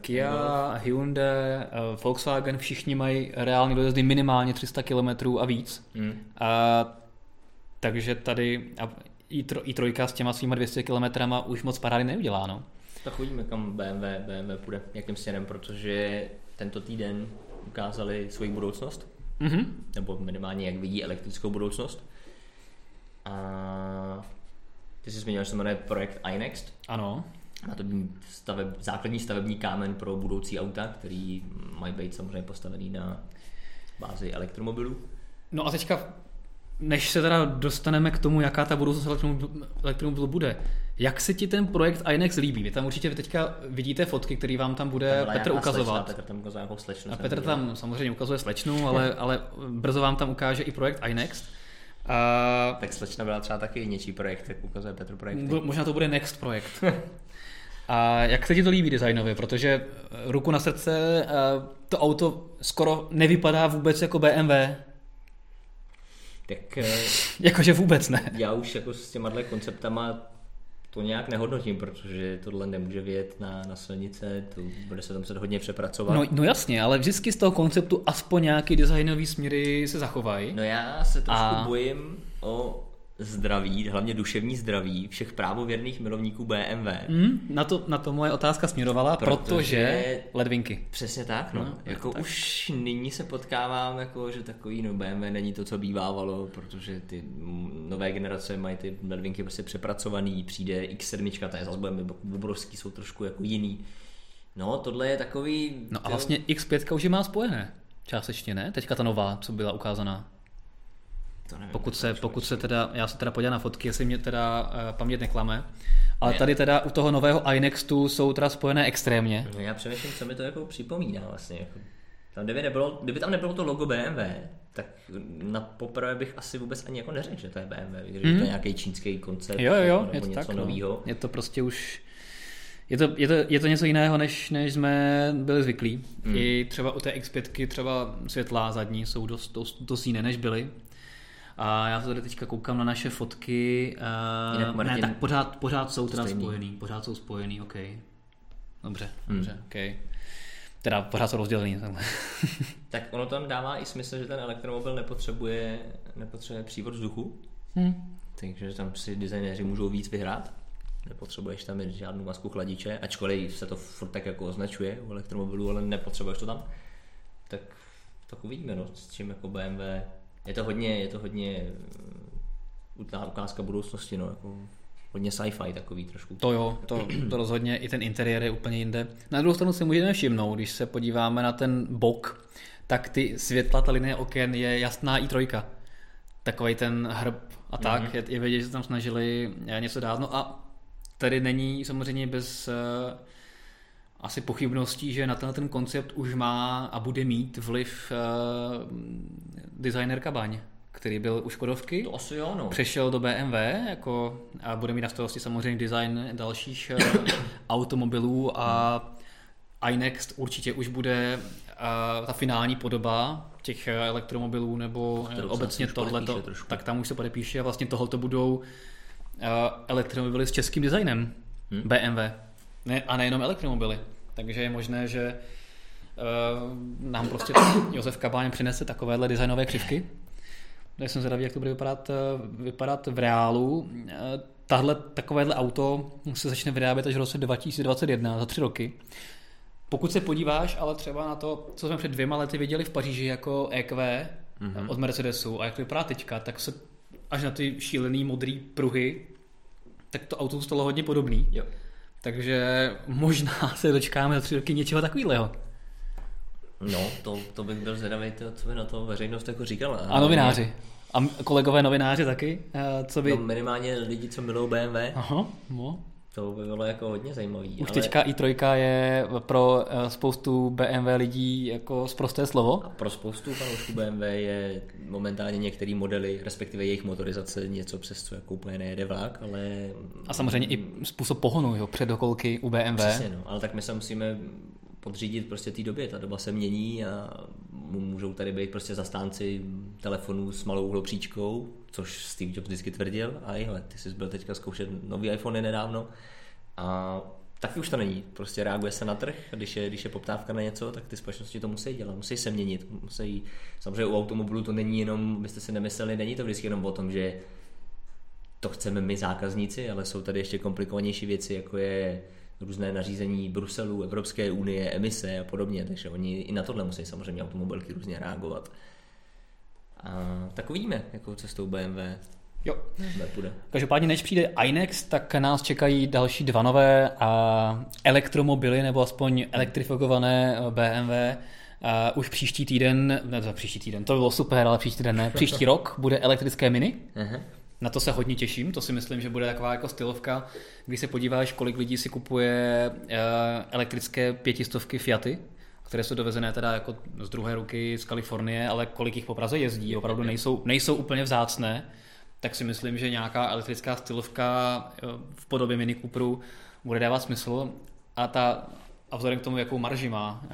Kia, no. Hyundai, eh, Volkswagen, všichni mají reálný dojezdy minimálně 300 km a víc. Mm. A, takže tady a i3, i3 s těma svýma 200 km už moc parády neudělá. No. Tak uvidíme, kam BMW, BMW půjde, jakým směrem, protože tento týden ukázali svoji budoucnost, mm-hmm. nebo minimálně jak vidí elektrickou budoucnost. A ty jsi zmínil, že se jmenuje projekt iNext. Ano má to být staveb, základní stavební kámen pro budoucí auta, který mají být samozřejmě postavený na bázi elektromobilů. No a teďka, než se teda dostaneme k tomu, jaká ta budoucnost elektromobilu bude, jak se ti ten projekt iNex líbí? Vy tam určitě teďka vidíte fotky, které vám tam bude tam Petr ukazovat. Slečna, Petr tam ukazuje nějakou slečnu. A Petr tam samozřejmě ukazuje slečnu, ale, ale brzo vám tam ukáže i projekt iNext. A... Tak slečna byla třeba taky něčí projekt, jak ukazuje Petr projekt. Možná to bude Next projekt. A jak se ti to líbí designově? Protože eh, ruku na srdce, eh, to auto skoro nevypadá vůbec jako BMW. Tak... Eh, Jakože vůbec ne. Já už jako s těma konceptama to nějak nehodnotím, protože tohle nemůže vyjet na, na silnice, to bude se tam muset hodně přepracovat. No, no jasně, ale vždycky z toho konceptu aspoň nějaký designový směry se zachovají. No já se trošku a... bojím o zdraví, hlavně duševní zdraví všech právověrných milovníků BMW. Mm, na, to, na to moje otázka směrovala, protože, protože ledvinky. Přesně tak, no. no jako tak. už nyní se potkávám, jako, že takový no BMW není to, co bývávalo, protože ty nové generace mají ty ledvinky prostě přepracovaný, přijde X7, to je zase obrovský, jsou trošku jako jiný. No, tohle je takový... No a vlastně X5 už je má spojené. Částečně ne? Teďka ta nová, co byla ukázaná. To nevím, pokud se, pokud se teda, já se teda podívám na fotky, jestli mě teda uh, paměť neklame. Ale ne. tady teda u toho nového iNextu jsou teda spojené extrémně. No já přemýšlím, co mi to jako připomíná vlastně. Jako, tam kdyby, nebylo, kdyby tam nebylo to logo BMW, tak na poprvé bych asi vůbec ani jako neřekl, že to je BMW, že mm. to je mhm. nějaký čínský koncept jo, jo, nebo je to něco tak, nového. No. Je to prostě už je to, je to, je to něco jiného, než, než jsme byli zvyklí. Mm. I třeba u té X5 třeba světlá zadní jsou dost, dost, dost jiné, než byly. A já se tady teďka koukám na naše fotky. Uh, Jinak Martin, ne, tak pořád, pořád jsou teda stejný. spojený. Pořád jsou spojený, OK. Dobře, hmm. dobře, OK. Teda pořád jsou rozdělený. tak ono tam dává i smysl, že ten elektromobil nepotřebuje, nepotřebuje přívod vzduchu. Hmm. Takže tam si designéři můžou víc vyhrát. Nepotřebuješ tam mít žádnou masku chladiče, ačkoliv se to furt tak jako označuje u elektromobilů, ale nepotřebuješ to tam. Tak, tak uvidíme, no, s čím jako BMW je to hodně, je to hodně uh, ukázka budoucnosti, no, jako hodně sci-fi takový trošku. To jo, to, to rozhodně, i ten interiér je úplně jinde. Na druhou stranu si můžeme všimnout, když se podíváme na ten bok, tak ty světla, ta linie oken je jasná i trojka. Takový ten hrb a tak, mm-hmm. je, je vidět, že se tam snažili eh, něco dát. No a tady není samozřejmě bez uh, asi pochybností, že na ten, ten koncept už má a bude mít vliv uh, designer Kabaň. který byl u Škodovky. To asi jo, no. Přešel do BMW jako, a bude mít na starosti samozřejmě design dalších eh, automobilů a iNext určitě už uh, ta finální podoba těch elektromobilů nebo obecně tohleto, tak tam už se podepíše a vlastně tohle budou uh, elektromobily s českým designem hmm. BMW. Ne, a nejenom elektromobily. Takže je možné, že uh, nám prostě Josef Kabáň přinese takovéhle designové křivky. Já jsem zvědavý, jak to bude vypadat, vypadat v reálu. Tahle, takovéhle auto se začne vyrábět až v roce 2021, za tři roky. Pokud se podíváš ale třeba na to, co jsme před dvěma lety viděli v Paříži jako EQ mm-hmm. od Mercedesu a jak to vypadá teďka, tak se až na ty šílený modrý pruhy, tak to auto stalo hodně podobný. Jo. Takže možná se dočkáme za tři roky něčeho takového. No, to, to bych byl zvědavý, co by na to veřejnost jako říkala. A novináři. A kolegové novináři taky? Eh, co by... No, minimálně lidi, co milují BMW. Aha, no. To by bylo jako hodně zajímavý. Už ale... teďka i3 je pro eh, spoustu BMW lidí jako zprosté slovo. A pro spoustu fanoušků BMW je momentálně některé modely, respektive jejich motorizace, něco přes co jako úplně nejede vlak, ale... A samozřejmě i způsob pohonu, jo, předokolky u BMW. Přesně, no, ale tak my se musíme podřídit prostě té době. Ta doba se mění a můžou tady být prostě zastánci telefonů s malou uhlopříčkou, což Steve Jobs vždycky tvrdil. A hle, ty jsi byl teďka zkoušet nový iPhone nedávno a taky už to není. Prostě reaguje se na trh, když je, když je poptávka na něco, tak ty společnosti to musí dělat, musí se měnit. Musí, samozřejmě u automobilu to není jenom, byste si nemysleli, není to vždycky jenom o tom, že to chceme my zákazníci, ale jsou tady ještě komplikovanější věci, jako je různé nařízení Bruselu, Evropské unie, emise a podobně, takže oni i na tohle musí samozřejmě automobilky různě reagovat. A tak uvidíme, jakou cestou BMW Jo. Půjde. Každopádně, než přijde iNext, tak nás čekají další dva nové a elektromobily, nebo aspoň elektrifikované eh, BMW. A už příští týden, ne za příští týden, to bylo super, ale příští týden ne, příští rok bude elektrické mini. Uh-huh. Na to se hodně těším, to si myslím, že bude taková jako stylovka, když se podíváš, kolik lidí si kupuje uh, elektrické pětistovky Fiaty, které jsou dovezené teda jako z druhé ruky z Kalifornie, ale kolik jich po Praze jezdí, opravdu nejsou, nejsou úplně vzácné, tak si myslím, že nějaká elektrická stylovka eh, v podobě Mini Cooperu bude dávat smysl. A ta a vzhledem k tomu, jakou marži má eh,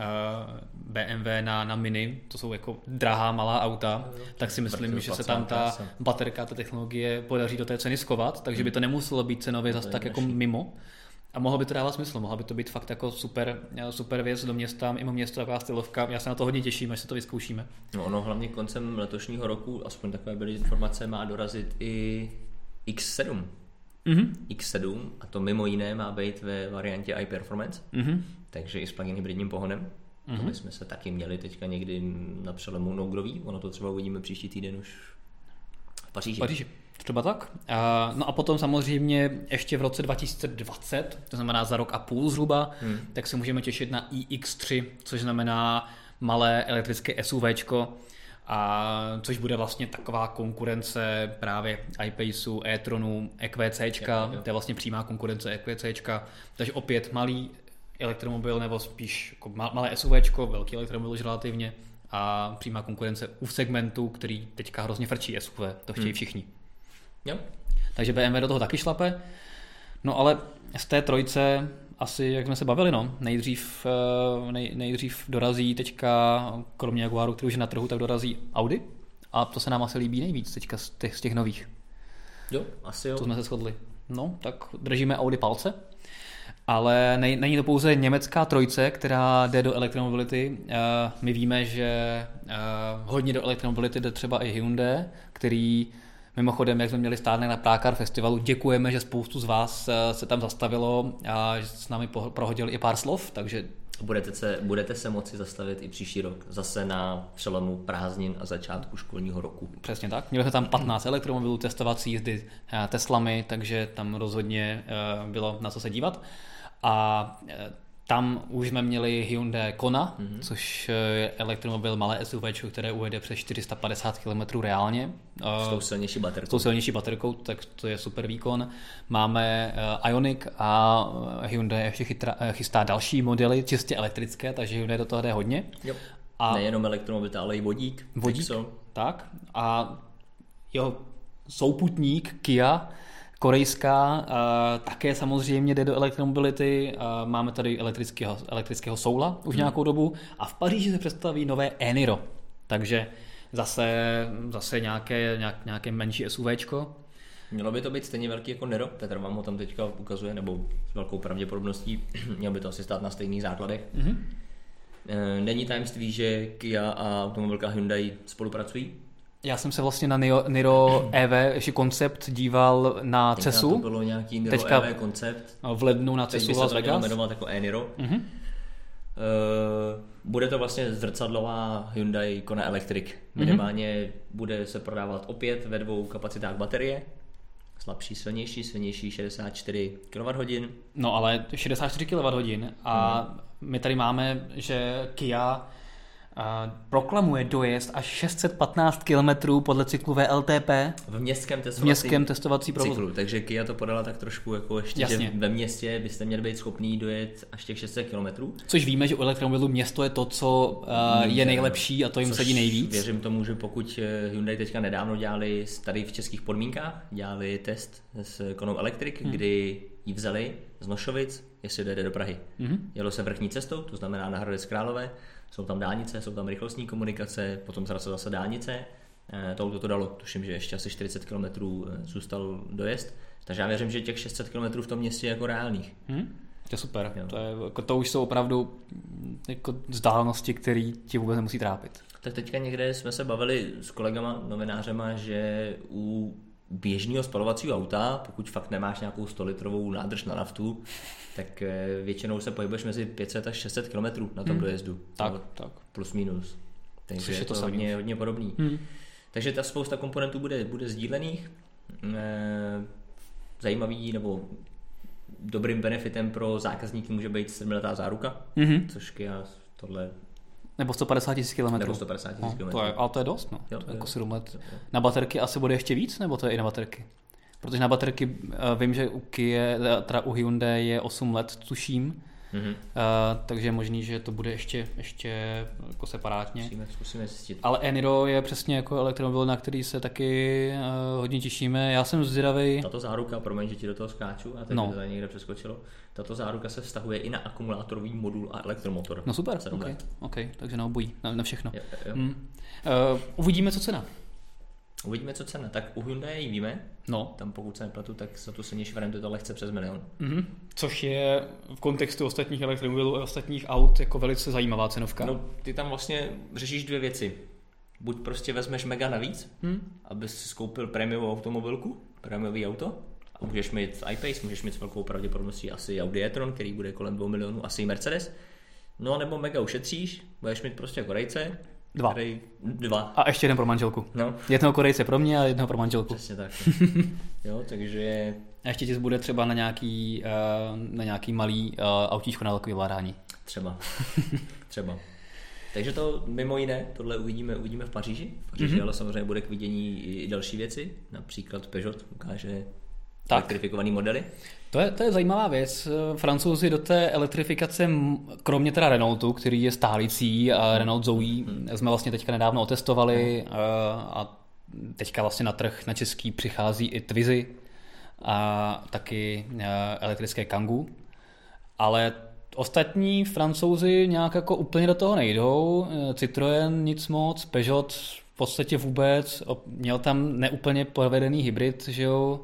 BMW na, na Mini, to jsou jako drahá malá auta, tak si myslím, že se tam ta baterka, ta technologie podaří do té ceny schovat, takže by to nemuselo být cenově zase tak jako mimo. A mohlo by to dávat smysl, mohla by to být fakt jako super, super věc do města, mimo město taková stylovka. Já se na to hodně těším, až se to vyzkoušíme. No ono hlavně koncem letošního roku, aspoň takové byly informace, má dorazit i X7. Mm-hmm. X7 a to mimo jiné má být ve variantě iPerformance, mm-hmm. Takže i s plug-in hybridním pohonem. Mm-hmm. To mhm. bychom se taky měli teďka někdy na přelomu Nougrový, ono to třeba uvidíme příští týden už v Paříži. Paříži. Třeba tak. No a potom samozřejmě ještě v roce 2020, to znamená za rok a půl zhruba, hmm. tak se můžeme těšit na iX3, což znamená malé elektrické SUVčko, a což bude vlastně taková konkurence právě iPaceu, e-tronu, EQCčka, to je vlastně přímá konkurence EQCčka, takže opět malý elektromobil nebo spíš jako malé SUVčko, velký elektromobil už relativně a přímá konkurence u segmentu, který teďka hrozně frčí SUV, to chtějí hmm. všichni. Jo. Takže BMW do toho taky šlape. No ale z té trojce asi, jak jsme se bavili, no, nejdřív, eh, nej, nejdřív dorazí teďka, kromě Jaguaru, který už je na trhu, tak dorazí Audi. A to se nám asi líbí nejvíc teďka z těch, z těch nových. Jo, asi jo. To jsme se shodli. No, tak držíme Audi palce. Ale nej, není to pouze německá trojce, která jde do elektromobility. Uh, my víme, že uh, hodně do elektromobility jde třeba i Hyundai, který Mimochodem, jak jsme měli stárnek na Prákar festivalu, děkujeme, že spoustu z vás eh, se tam zastavilo a s námi prohodili i pár slov, takže Budete se, budete se moci zastavit i příští rok, zase na přelomu prázdnin a začátku školního roku. Přesně tak. Měli jsme tam 15 elektromobilů, testovací jízdy eh, Teslami, takže tam rozhodně eh, bylo na co se dívat. A tam už jsme měli Hyundai Kona, mm-hmm. což je elektromobil malé SUV, které ujede přes 450 km reálně. S tou silnější baterkou. S tou silnější baterkou, tak to je super výkon. Máme eh, Ionic a Hyundai ještě chytra, eh, chystá další modely, čistě elektrické, takže Hyundai do toho jde hodně. Jo. A Nejenom elektromobil, ale i vodík. Vodík, tak. A jeho souputník Kia, korejská, také samozřejmě jde do elektromobility. Máme tady elektrického, elektrického soula už hmm. nějakou dobu a v Paříži se představí nové Eniro. Takže zase, zase nějaké, nějak, nějaké menší SUVčko. Mělo by to být stejně velký jako Nero, Petr vám ho tam teďka ukazuje, nebo s velkou pravděpodobností, měl by to asi stát na stejných základech. Mm-hmm. Není tajemství, že Kia a automobilka Hyundai spolupracují? Já jsem se vlastně na Niro, Niro EV, ještě koncept díval na Teďka CESu. to bylo nějaký Niro Teďka EV koncept. V lednu na CESu Las Vegas. jmenovat jako e-Niro. Mm-hmm. Uh, bude to vlastně zrcadlová Hyundai Kona Electric. Mhm. Minimálně mm-hmm. bude se prodávat opět ve dvou kapacitách baterie. Slabší, silnější, silnější 64 kWh. No ale 64 kWh a mm. my tady máme, že Kia proklamuje dojezd až 615 km podle cyklu VLTP v městském testovací, v městském testovací provozu. Cyklu, takže Kia to podala tak trošku jako ještě, Jasně. že ve městě byste měli být schopný dojet až těch 600 km. Což víme, že u elektromobilu město je to, co uh, je nejlepší a to jim sedí nejvíc. Věřím tomu, že pokud eh, Hyundai teďka nedávno dělali tady v českých podmínkách, dělali test s Konou Electric, hmm. kdy ji vzali z Nošovic, jestli jde do Prahy. Hmm. Jelo se vrchní cestou, to znamená na Hradec Králové, jsou tam dálnice, jsou tam rychlostní komunikace, potom zase zase dálnice. Eh, to auto to dalo, tuším, že ještě asi 40 km eh, zůstal dojezd. Takže já věřím, že těch 600 km v tom městě je jako reálných. Hmm? To je super. To, je, jako, to už jsou opravdu jako vzdálenosti, které ti vůbec nemusí trápit. Tak teďka někde jsme se bavili s kolegama, novinářema, že u běžného spalovacího auta, pokud fakt nemáš nějakou 100 litrovou nádrž na naftu, tak eh, většinou se pohybuješ mezi 500 až 600 km na tom hmm. dojezdu. Tak, tak. Plus minus. Takže je to, to hodně, hodně podobný. Hmm. Takže ta spousta komponentů bude, bude sdílených. Eh, zajímavý nebo dobrým benefitem pro zákazníky může být 7 letá záruka, mm-hmm. což Kia tohle nebo 150 tisíc km. Nebo 150 tisíc no, to je, ale to je dost, no. Jo, to je jako 7 let. Jo, jo. Na baterky asi bude ještě víc, nebo to je i na baterky? Protože na baterky uh, vím, že u Kia, teda u Hyundai je 8 let, tuším. Mm-hmm. Uh, takže je možný, že to bude ještě, ještě jako separátně. Zkusíme, zkusíme zjistit. Ale Eniro je přesně jako elektromobil, na který se taky uh, hodně těšíme. Já jsem zvědavý. Tato záruka, promiň, že ti do toho skáču a teď no. to někde přeskočilo. Tato záruka se vztahuje i na akumulátorový modul a elektromotor. No super, okay, okay, takže na obojí, na, na všechno. Jo, jo. Mm. Uh, uvidíme, co cena. Uvidíme, co cena. Tak u Hyundai víme. No. Tam pokud se nepletu, tak za tu silnější variantu to lehce přes milion. Mm-hmm. Což je v kontextu ostatních elektromobilů a ostatních aut jako velice zajímavá cenovka. No, ty tam vlastně řešíš dvě věci. Buď prostě vezmeš mega navíc, hmm. abys si skoupil prémiovou automobilku, prémiový auto, a můžeš mít iPace, můžeš mít s velkou pravděpodobností asi Audi e-tron, který bude kolem 2 milionů, asi i Mercedes. No nebo mega ušetříš, budeš mít prostě Korejce, Dva. Který, dva. A ještě jeden pro manželku. No. Jednoho Korejce pro mě a jednoho pro manželku. Přesně tak. jo, takže... A ještě ti zbude třeba na nějaký, uh, na nějaký malý uh, autíčko na velký vyvládání. Třeba. třeba. Takže to mimo jiné, tohle uvidíme, uvidíme v Paříži. V Paříži mm-hmm. ale samozřejmě bude k vidění i další věci. Například Peugeot ukáže tak. elektrifikované modely. To je, to je zajímavá věc. Francouzi do té elektrifikace, kromě teda Renaultu, který je stálící a Renault Zoe, hmm. jsme vlastně teďka nedávno otestovali hmm. a teďka vlastně na trh na český přichází i Twizy a taky elektrické Kangoo. Ale ostatní francouzi nějak jako úplně do toho nejdou. Citroën nic moc, Peugeot v podstatě vůbec, měl tam neúplně povedený hybrid, že jo,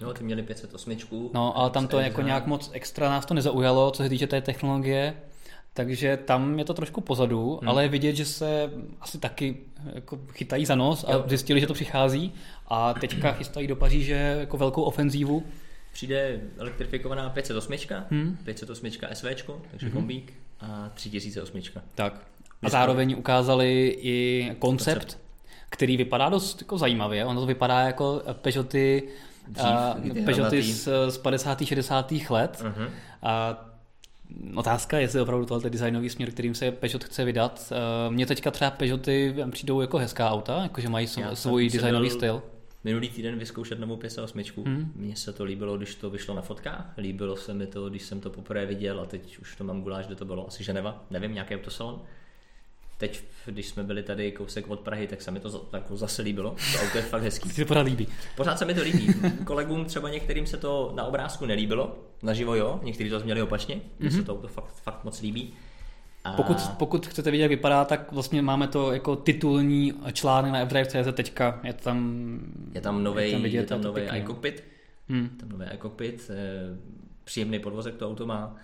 Jo, ty měli 508. No, ale tam to jako nějak moc extra nás to nezaujalo, co se týče té technologie. Takže tam je to trošku pozadu, hmm. ale je vidět, že se asi taky jako chytají za nos a jo. zjistili, že to přichází a teďka chystají do Paříže jako velkou ofenzívu. Přijde elektrifikovaná 508, hmm. 508 SV, takže hmm. kombík a 3008. Tak. A zároveň ukázali i koncept, koncept. který vypadá dost jako zajímavě. Ono to vypadá jako Peugeoty Dřív, Peugeoty z, z 50. 60. let. Uh-huh. A otázka je, jestli opravdu tohle designový směr, kterým se Peugeot chce vydat. Mně teďka třeba Peugeoty přijdou jako hezká auta, jakože mají svůj designový styl. Minulý týden vyzkoušet novou 508. Hmm. Mně se to líbilo, když to vyšlo na fotkách. Líbilo se mi to, když jsem to poprvé viděl a teď už to mám guláš, kde to bylo asi Ženeva, nevím, nějaký autosalon teď, když jsme byli tady kousek od Prahy, tak se mi to jako zase líbilo. To auto je fakt hezký. To pořád líbí. Pořád se mi to líbí. Kolegům třeba některým se to na obrázku nelíbilo, naživo jo, někteří to měli opačně, mně mm-hmm. se to auto fakt, fakt moc líbí. A... Pokud, pokud chcete vidět, jak vypadá, tak vlastně máme to jako titulní článek na fdrive.cz teďka. Je tam, je tam nový, je tam, vidět, je tam nový iCockpit. Hmm. Tam nový iCockpit. Eh, příjemný podvozek to auto má.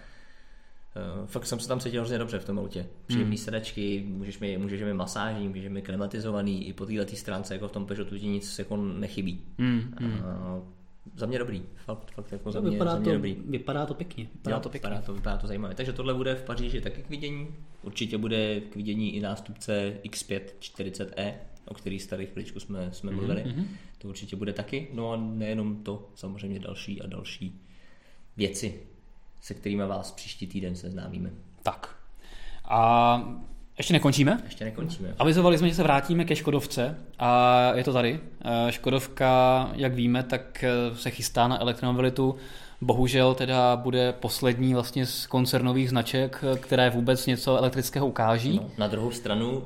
Eh, fakt jsem se tam cítil hrozně dobře v tom autě. Příjemný hmm. sedačky, můžeš mi, můžeš mi masážní, můžeš mi klimatizovaný, i po této stránce jako v tom Peugeotu ti nic jako nechybí. Hmm. Hmm. A za mě dobrý, fakt, fakt jako za mě, vypadá za mě to, dobrý. Vypadá to pěkně. Vypadá, jo, to pěkně. Vypadá, to, vypadá to zajímavé. Takže tohle bude v Paříži taky k vidění. Určitě bude k vidění i nástupce X5 40e, o který tady chviličku jsme, jsme mm-hmm. mluvili. Mm-hmm. To určitě bude taky. No a nejenom to, samozřejmě další a další věci, se kterými vás příští týden seznámíme. Tak. A ještě nekončíme? Ještě nekončíme. Avizovali jsme, že se vrátíme ke Škodovce a je to tady. Eh, Škodovka, jak víme, tak eh, se chystá na elektromobilitu. Bohužel teda bude poslední vlastně z koncernových značek, eh, které vůbec něco elektrického ukáží. No, na druhou stranu,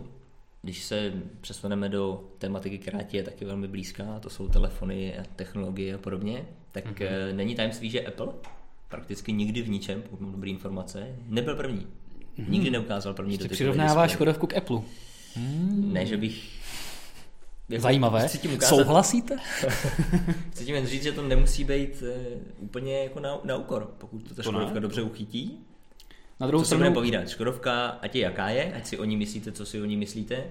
když se přesuneme do tematiky, která ti je taky velmi blízká, to jsou telefony, technologie a podobně, tak mm-hmm. není tajemství, že Apple prakticky nikdy v ničem, pokud mám dobré informace, nebyl první. Mm-hmm. Nikdy neukázal první dotykový přirovnáváš Škodovku k Apple. Hmm. Ne, že bych... Jako, Zajímavé. Ukázat, Souhlasíte? chci tím jen říct, že to nemusí být uh, úplně jako na, na úkor, pokud to ta Škodovka dobře uchytí. Na druhou co stranu... se povídat? Škodovka, ať je jaká je, ať si o ní myslíte, co si o ní myslíte,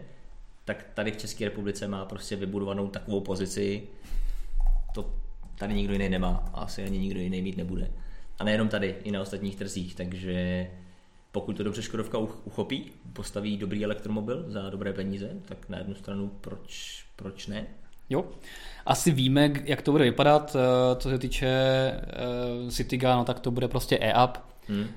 tak tady v České republice má prostě vybudovanou takovou pozici, to tady nikdo jiný nemá a asi ani nikdo jiný mít nebude. A nejenom tady, i na ostatních trzích, takže pokud to dobře Škodovka uchopí, postaví dobrý elektromobil za dobré peníze, tak na jednu stranu proč, proč ne? Jo, asi víme, jak to bude vypadat, eh, co se týče eh, Cityga, no tak to bude prostě e-up. Hmm.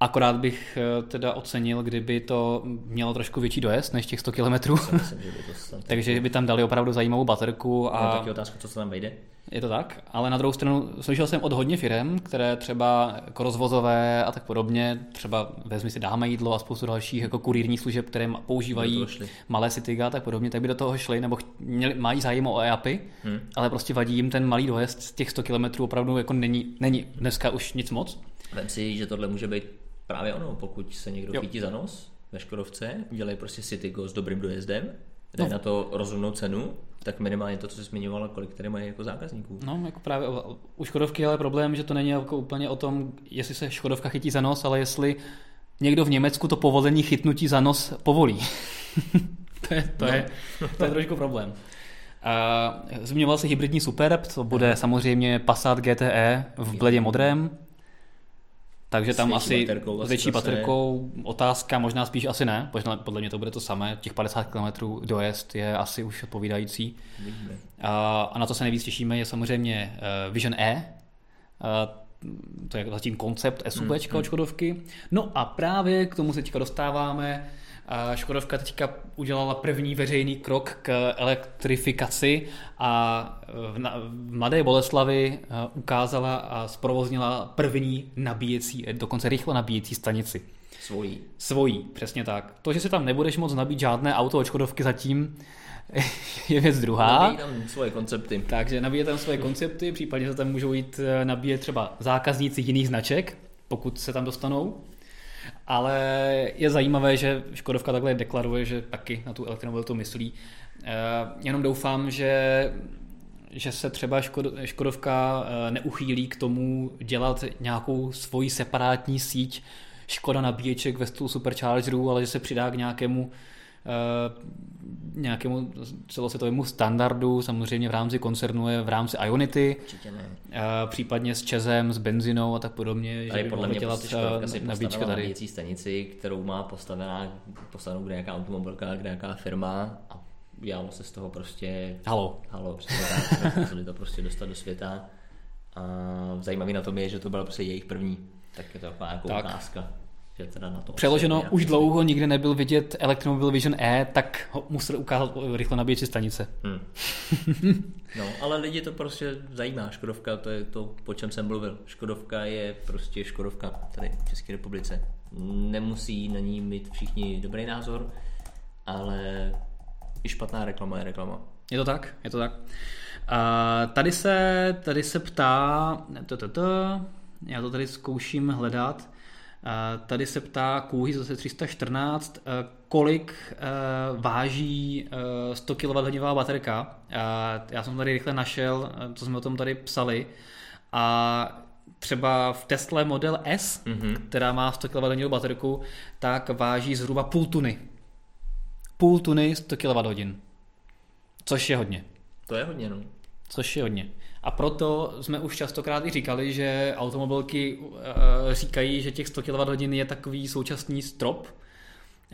Akorát bych eh, teda ocenil, kdyby to mělo trošku větší dojezd než těch 100 km. Takže by tam dali opravdu zajímavou baterku. A... No, taky otázka, co se tam vejde. Je to tak, ale na druhou stranu slyšel jsem od hodně firm, které třeba jako rozvozové a tak podobně, třeba vezmi si dáme jídlo a spoustu dalších jako kurírních služeb, které používají malé Cityga a tak podobně, tak by do toho šli, nebo měli, mají zájem o EAPy, hmm. ale prostě vadí jim ten malý dojezd z těch 100 km opravdu jako není, není dneska už nic moc. Vem si, že tohle může být právě ono, pokud se někdo jo. chytí za nos ve Škodovce, udělají prostě Citygo s dobrým dojezdem, dají no. na to rozumnou cenu, tak minimálně to, co jsi zmiňovala, kolik tady mají jako zákazníků. No, jako právě u Škodovky ale problém, že to není jako úplně o tom, jestli se Škodovka chytí za nos, ale jestli někdo v Německu to povolení chytnutí za nos povolí. to, je, to, no. je, to je trošku problém. Uh, zmiňoval se hybridní Superb, to bude samozřejmě Passat GTE v bledě modrém, takže tam asi baterkou, s větší baterkou otázka, možná spíš asi ne, možná podle mě to bude to samé, těch 50 km dojezd je asi už odpovídající. A, a na to se nejvíc těšíme je samozřejmě uh, Vision E, uh, to je zatím koncept SUV mm, mm. Škodovky. No a právě k tomu se teďka dostáváme, Škodovka teďka udělala první veřejný krok k elektrifikaci a v Mladé Boleslavi eh, ukázala a zprovoznila první nabíjecí, eh, dokonce rychle nabíjecí stanici. Svojí. Svojí, přesně tak. To, že si tam nebudeš moc nabít žádné auto od Škodovky zatím, je věc druhá. Nabíjí tam svoje koncepty. Takže nabíje tam svoje koncepty, případně se tam můžou jít eh, nabíjet třeba zákazníci jiných značek, pokud se tam dostanou. Ale je zajímavé, že Škodovka takhle deklaruje, že taky na tu elektromobilitu myslí. Eh, jenom doufám, že že se třeba Škodovka eh, neuchýlí k tomu dělat nějakou svoji separátní síť Škoda nabíječek ve stylu superchargerů, ale že se přidá k nějakému nějakému celosvětovému standardu, samozřejmě v rámci koncernu je v rámci Ionity, ne. Eh, případně s Čezem, s benzinou a tak podobně. Tady že podle mě dělat prostě nabíčka tady. nabíjecí stanici, kterou má postavená, postavenou kde nějaká automobilka, kde nějaká firma a udělalo se z toho prostě... Halo. Halo, přesně tak. to prostě dostat do světa. A zajímavý na tom je, že to byla prostě jejich první. Tak je to taková jako tak. otázka že teda na to Přeloženo, už dlouho nikde nebyl vidět Electromobil Vision E, tak ho musel ukázat rychle nabíjecí stanice. Hmm. no, ale lidi to prostě zajímá. Škodovka, to je to, po čem jsem mluvil. Škodovka je prostě Škodovka tady v České republice. Nemusí na ní mít všichni dobrý názor. ale i špatná reklama je reklama. Je to tak, je to tak. A tady se, tady se ptá, to, to, to, já to tady zkouším hledat, tady se ptá Kůhy zase 314, eh, kolik eh, váží 100 kWh baterka. Já jsem tady rychle našel, co jsme o tom tady psali. A třeba v Tesla Model S, mm-hmm. která má 100 kWh baterku, tak váží zhruba půl tuny. Půl tuny 100 kWh. Což je hodně. To je hodně, no. Což je hodně. A proto jsme už častokrát i říkali, že automobilky uh, říkají, že těch 100 kWh je takový současný strop,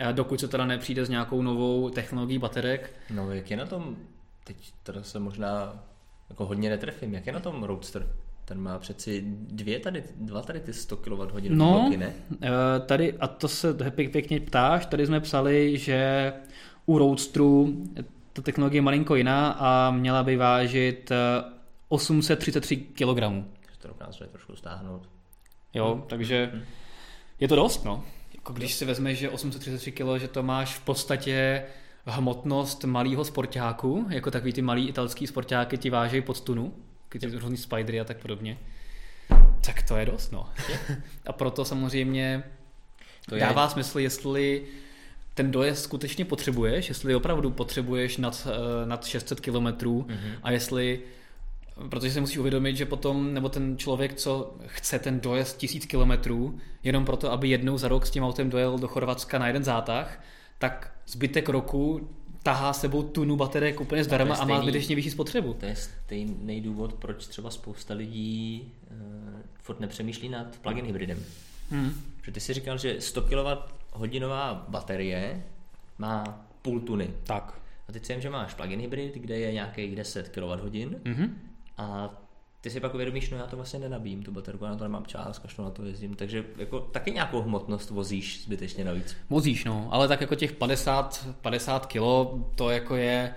uh, dokud se teda nepřijde s nějakou novou technologií baterek. No jak je na tom, teď teda se možná jako hodně netrefím, jak je na tom Roadster? Ten má přeci dvě tady, dva tady ty 100 kWh no, bloky, ne? Uh, tady, a to se pěkně ptáš, tady jsme psali, že u Roadsteru ta technologie je malinko jiná a měla by vážit 833 kg. To dokáže trošku stáhnout. Jo, hmm. takže hmm. je to dost, no. Jako když si vezmeš, že 833 kg, že to máš v podstatě hmotnost malého sportáku, jako takový ty malý italský sportáky ti vážejí pod tunu, ty různý spidery a tak podobně. Tak to je dost, no. a proto samozřejmě to dává je... smysl, jestli ten dojezd skutečně potřebuješ, jestli opravdu potřebuješ nad, eh, nad 600 km mm-hmm. a jestli protože si musíš uvědomit, že potom, nebo ten člověk, co chce ten dojezd tisíc kilometrů, jenom proto, aby jednou za rok s tím autem dojel do Chorvatska na jeden zátah, tak zbytek roku tahá sebou tunu baterek úplně zdarma a má zbytečně vyšší spotřebu. To je stejný důvod, proč třeba spousta lidí uh, furt nepřemýšlí nad plug-in hybridem. Hmm. Protože ty si říkal, že 100 kWh baterie má půl tuny. Tak. A teď si vím, že máš plug-in hybrid, kde je nějakých 10 kWh mm-hmm. A ty si pak uvědomíš, no já to vlastně nenabím, tu baterku, já na to nemám čas, kašlu na to jezdím, takže jako taky nějakou hmotnost vozíš zbytečně navíc. Vozíš, no, ale tak jako těch 50, 50 kilo, to jako je,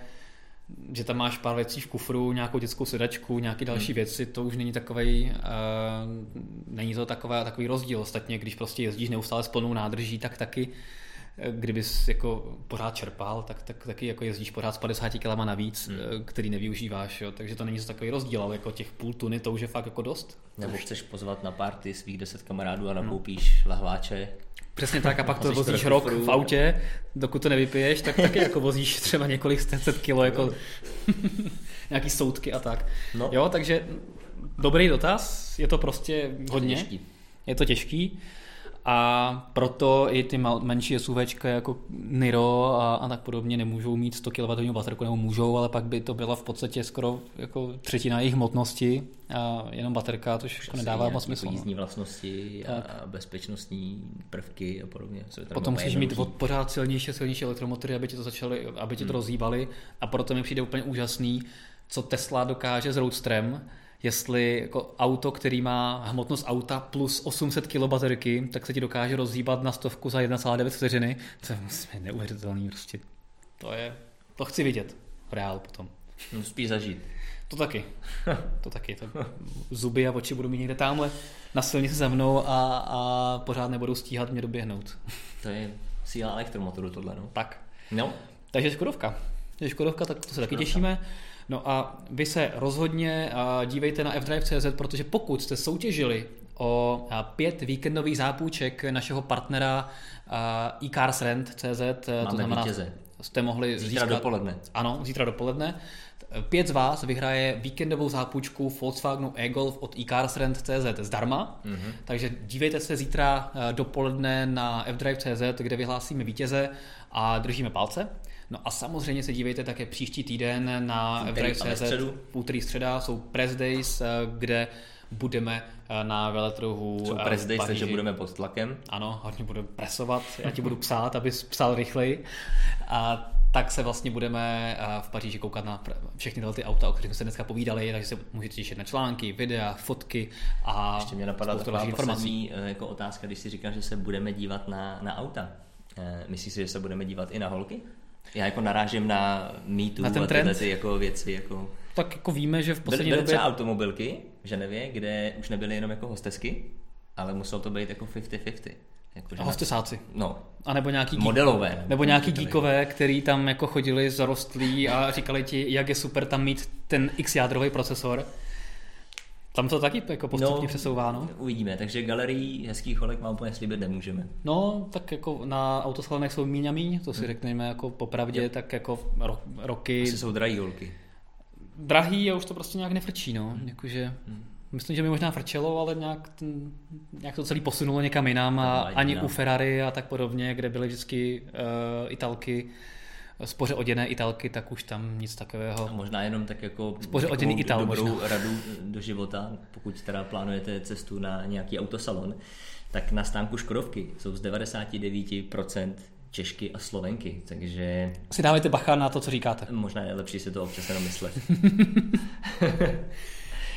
že tam máš pár věcí v kufru, nějakou dětskou sedačku, nějaké další hmm. věci, to už není takový, uh, není to taková, takový rozdíl. Ostatně, když prostě jezdíš neustále s plnou nádrží, tak taky kdybys jako pořád čerpal, tak, tak taky jako jezdíš pořád s 50 kg navíc, hmm. Eh, který nevyužíváš, jo? takže to není takový rozdíl, ale jako těch půl tuny to už je fakt jako dost. Nebo chceš pozvat na party svých 10 kamarádů a hmm. nakoupíš hmm. lahváče. Přesně tak a pak to vozíš rok v autě, dokud to nevypiješ, tak taky jako vozíš třeba několik set kilo, jako nějaký soudky a tak. No. Jo, takže dobrý dotaz, je to prostě hodně. Je to těžký. Je to těžký a proto i ty menší SUV jako Niro a, a tak podobně nemůžou mít 100 kWh baterku, nebo můžou, ale pak by to byla v podstatě skoro jako třetina jejich hmotnosti a jenom baterka, to jako nedává moc smysl. No. Jízdní vlastnosti a tak. bezpečnostní prvky a podobně. Potom musíš mít od pořád silnější silnější elektromotory, aby ti to začaly, aby ti to hmm. rozhýbali a proto mi přijde úplně úžasný, co Tesla dokáže s Roadstrem, jestli jako auto, který má hmotnost auta plus 800 kg baterky, tak se ti dokáže rozhýbat na stovku za 1,9 vteřiny. To je neuvěřitelný prostě. To je, to chci vidět v reál potom. No, spíš zažít. To taky. To taky. To zuby a oči budou mít někde tamhle na silnici se mnou a, a pořád nebudou stíhat mě doběhnout. To je síla elektromotoru tohle, no. Tak. No. Takže Škodovka. Takže Škodovka, tak to se taky těšíme. No a vy se rozhodně dívejte na fdrive.cz, protože pokud jste soutěžili o pět víkendových zápůjček našeho partnera eCarsRent.cz, to znamená, vítěze. jste mohli zítra získat, dopoledne. Ano, zítra dopoledne. Pět z vás vyhraje víkendovou zápůjčku Volkswagenu e-Golf od eCarsRent.cz zdarma, mm-hmm. takže dívejte se zítra dopoledne na fdrive.cz, kde vyhlásíme vítěze a držíme palce. No a samozřejmě se dívejte také příští týden na Everest.cz. V úterý středa jsou press days, eh, kde budeme eh, na veletrhu Jsou eh, press days, takže budeme pod tlakem. Ano, hodně budu presovat, já ti budu psát, abys psal rychleji. A tak se vlastně budeme v Paříži koukat na všechny ty auta, o kterých jsme se dneska povídali, takže se můžete těšit na články, videa, fotky a Ještě mě napadá taková informací. jako otázka, když si říkal, že se budeme dívat na, na auta. Myslíš si, že se budeme dívat i na holky? Já jako narážím na mýtu na ten a tyhle ty jako věci. Jako... Tak jako víme, že v poslední byly, době... třeba automobilky v Ženevě, kde už nebyly jenom jako hostesky, ale muselo to být jako 50-50. Jako, A hostesáci. No, A nebo nějaký geek- modelové. Nebo nějaký geekové, který tam jako chodili zarostlí a říkali ti, jak je super tam mít ten X jádrový procesor. Tam to taky jako postupně no, přesouváno. Uvidíme, takže galerii hezkých holek vám úplně slíbit nemůžeme. No, tak jako na autoschalenech jsou míň a míň, to si řekneme jako popravdě, Jo. tak jako ro- roky Asi jsou drahý holky. drahý a už to prostě nějak nefrčí, no. Jakože, Hmm. myslím, že mi možná frčelo, ale nějak, ten, nějak to celý posunulo někam jinam a ani jinam. u Ferrari a tak podobně, kde byly vždycky uh, italky, spoře oděné italky, tak už tam nic A takového. možná jenom tak jako Spoře oděný Ital dobrou možná. radu do života, pokud teda plánujete cestu na nějaký autosalon, tak na stánku Škodovky jsou z 99% Češky a Slovenky, takže Si dávejte bacha na to, co říkáte. možná je lepší si to občas jenom myslet.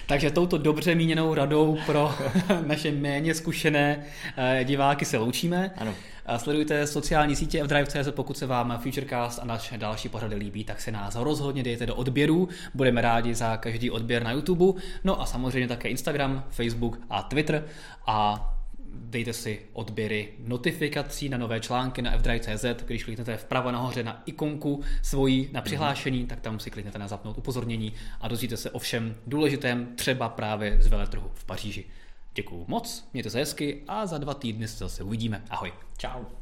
Takže touto dobře míněnou radou pro naše méně zkušené eh, diváky se loučíme. Ano. A Sledujte sociální sítě fdrive.cz, pokud se vám Futurecast a naše další pořady líbí, tak se nás rozhodně dejte do odběrů. Budeme rádi za každý odběr na YouTube. No a samozřejmě také Instagram, Facebook a Twitter. A dejte si odběry notifikací na nové články na fdrive.cz. Když kliknete vpravo nahoře na ikonku svojí na přihlášení, tak tam si kliknete na zapnout upozornění a dozvíte se o všem důležitém, třeba právě z veletrhu v Paříži. Děkuju moc, mějte se hezky a za dva týdny se zase uvidíme. Ahoj. Ciao.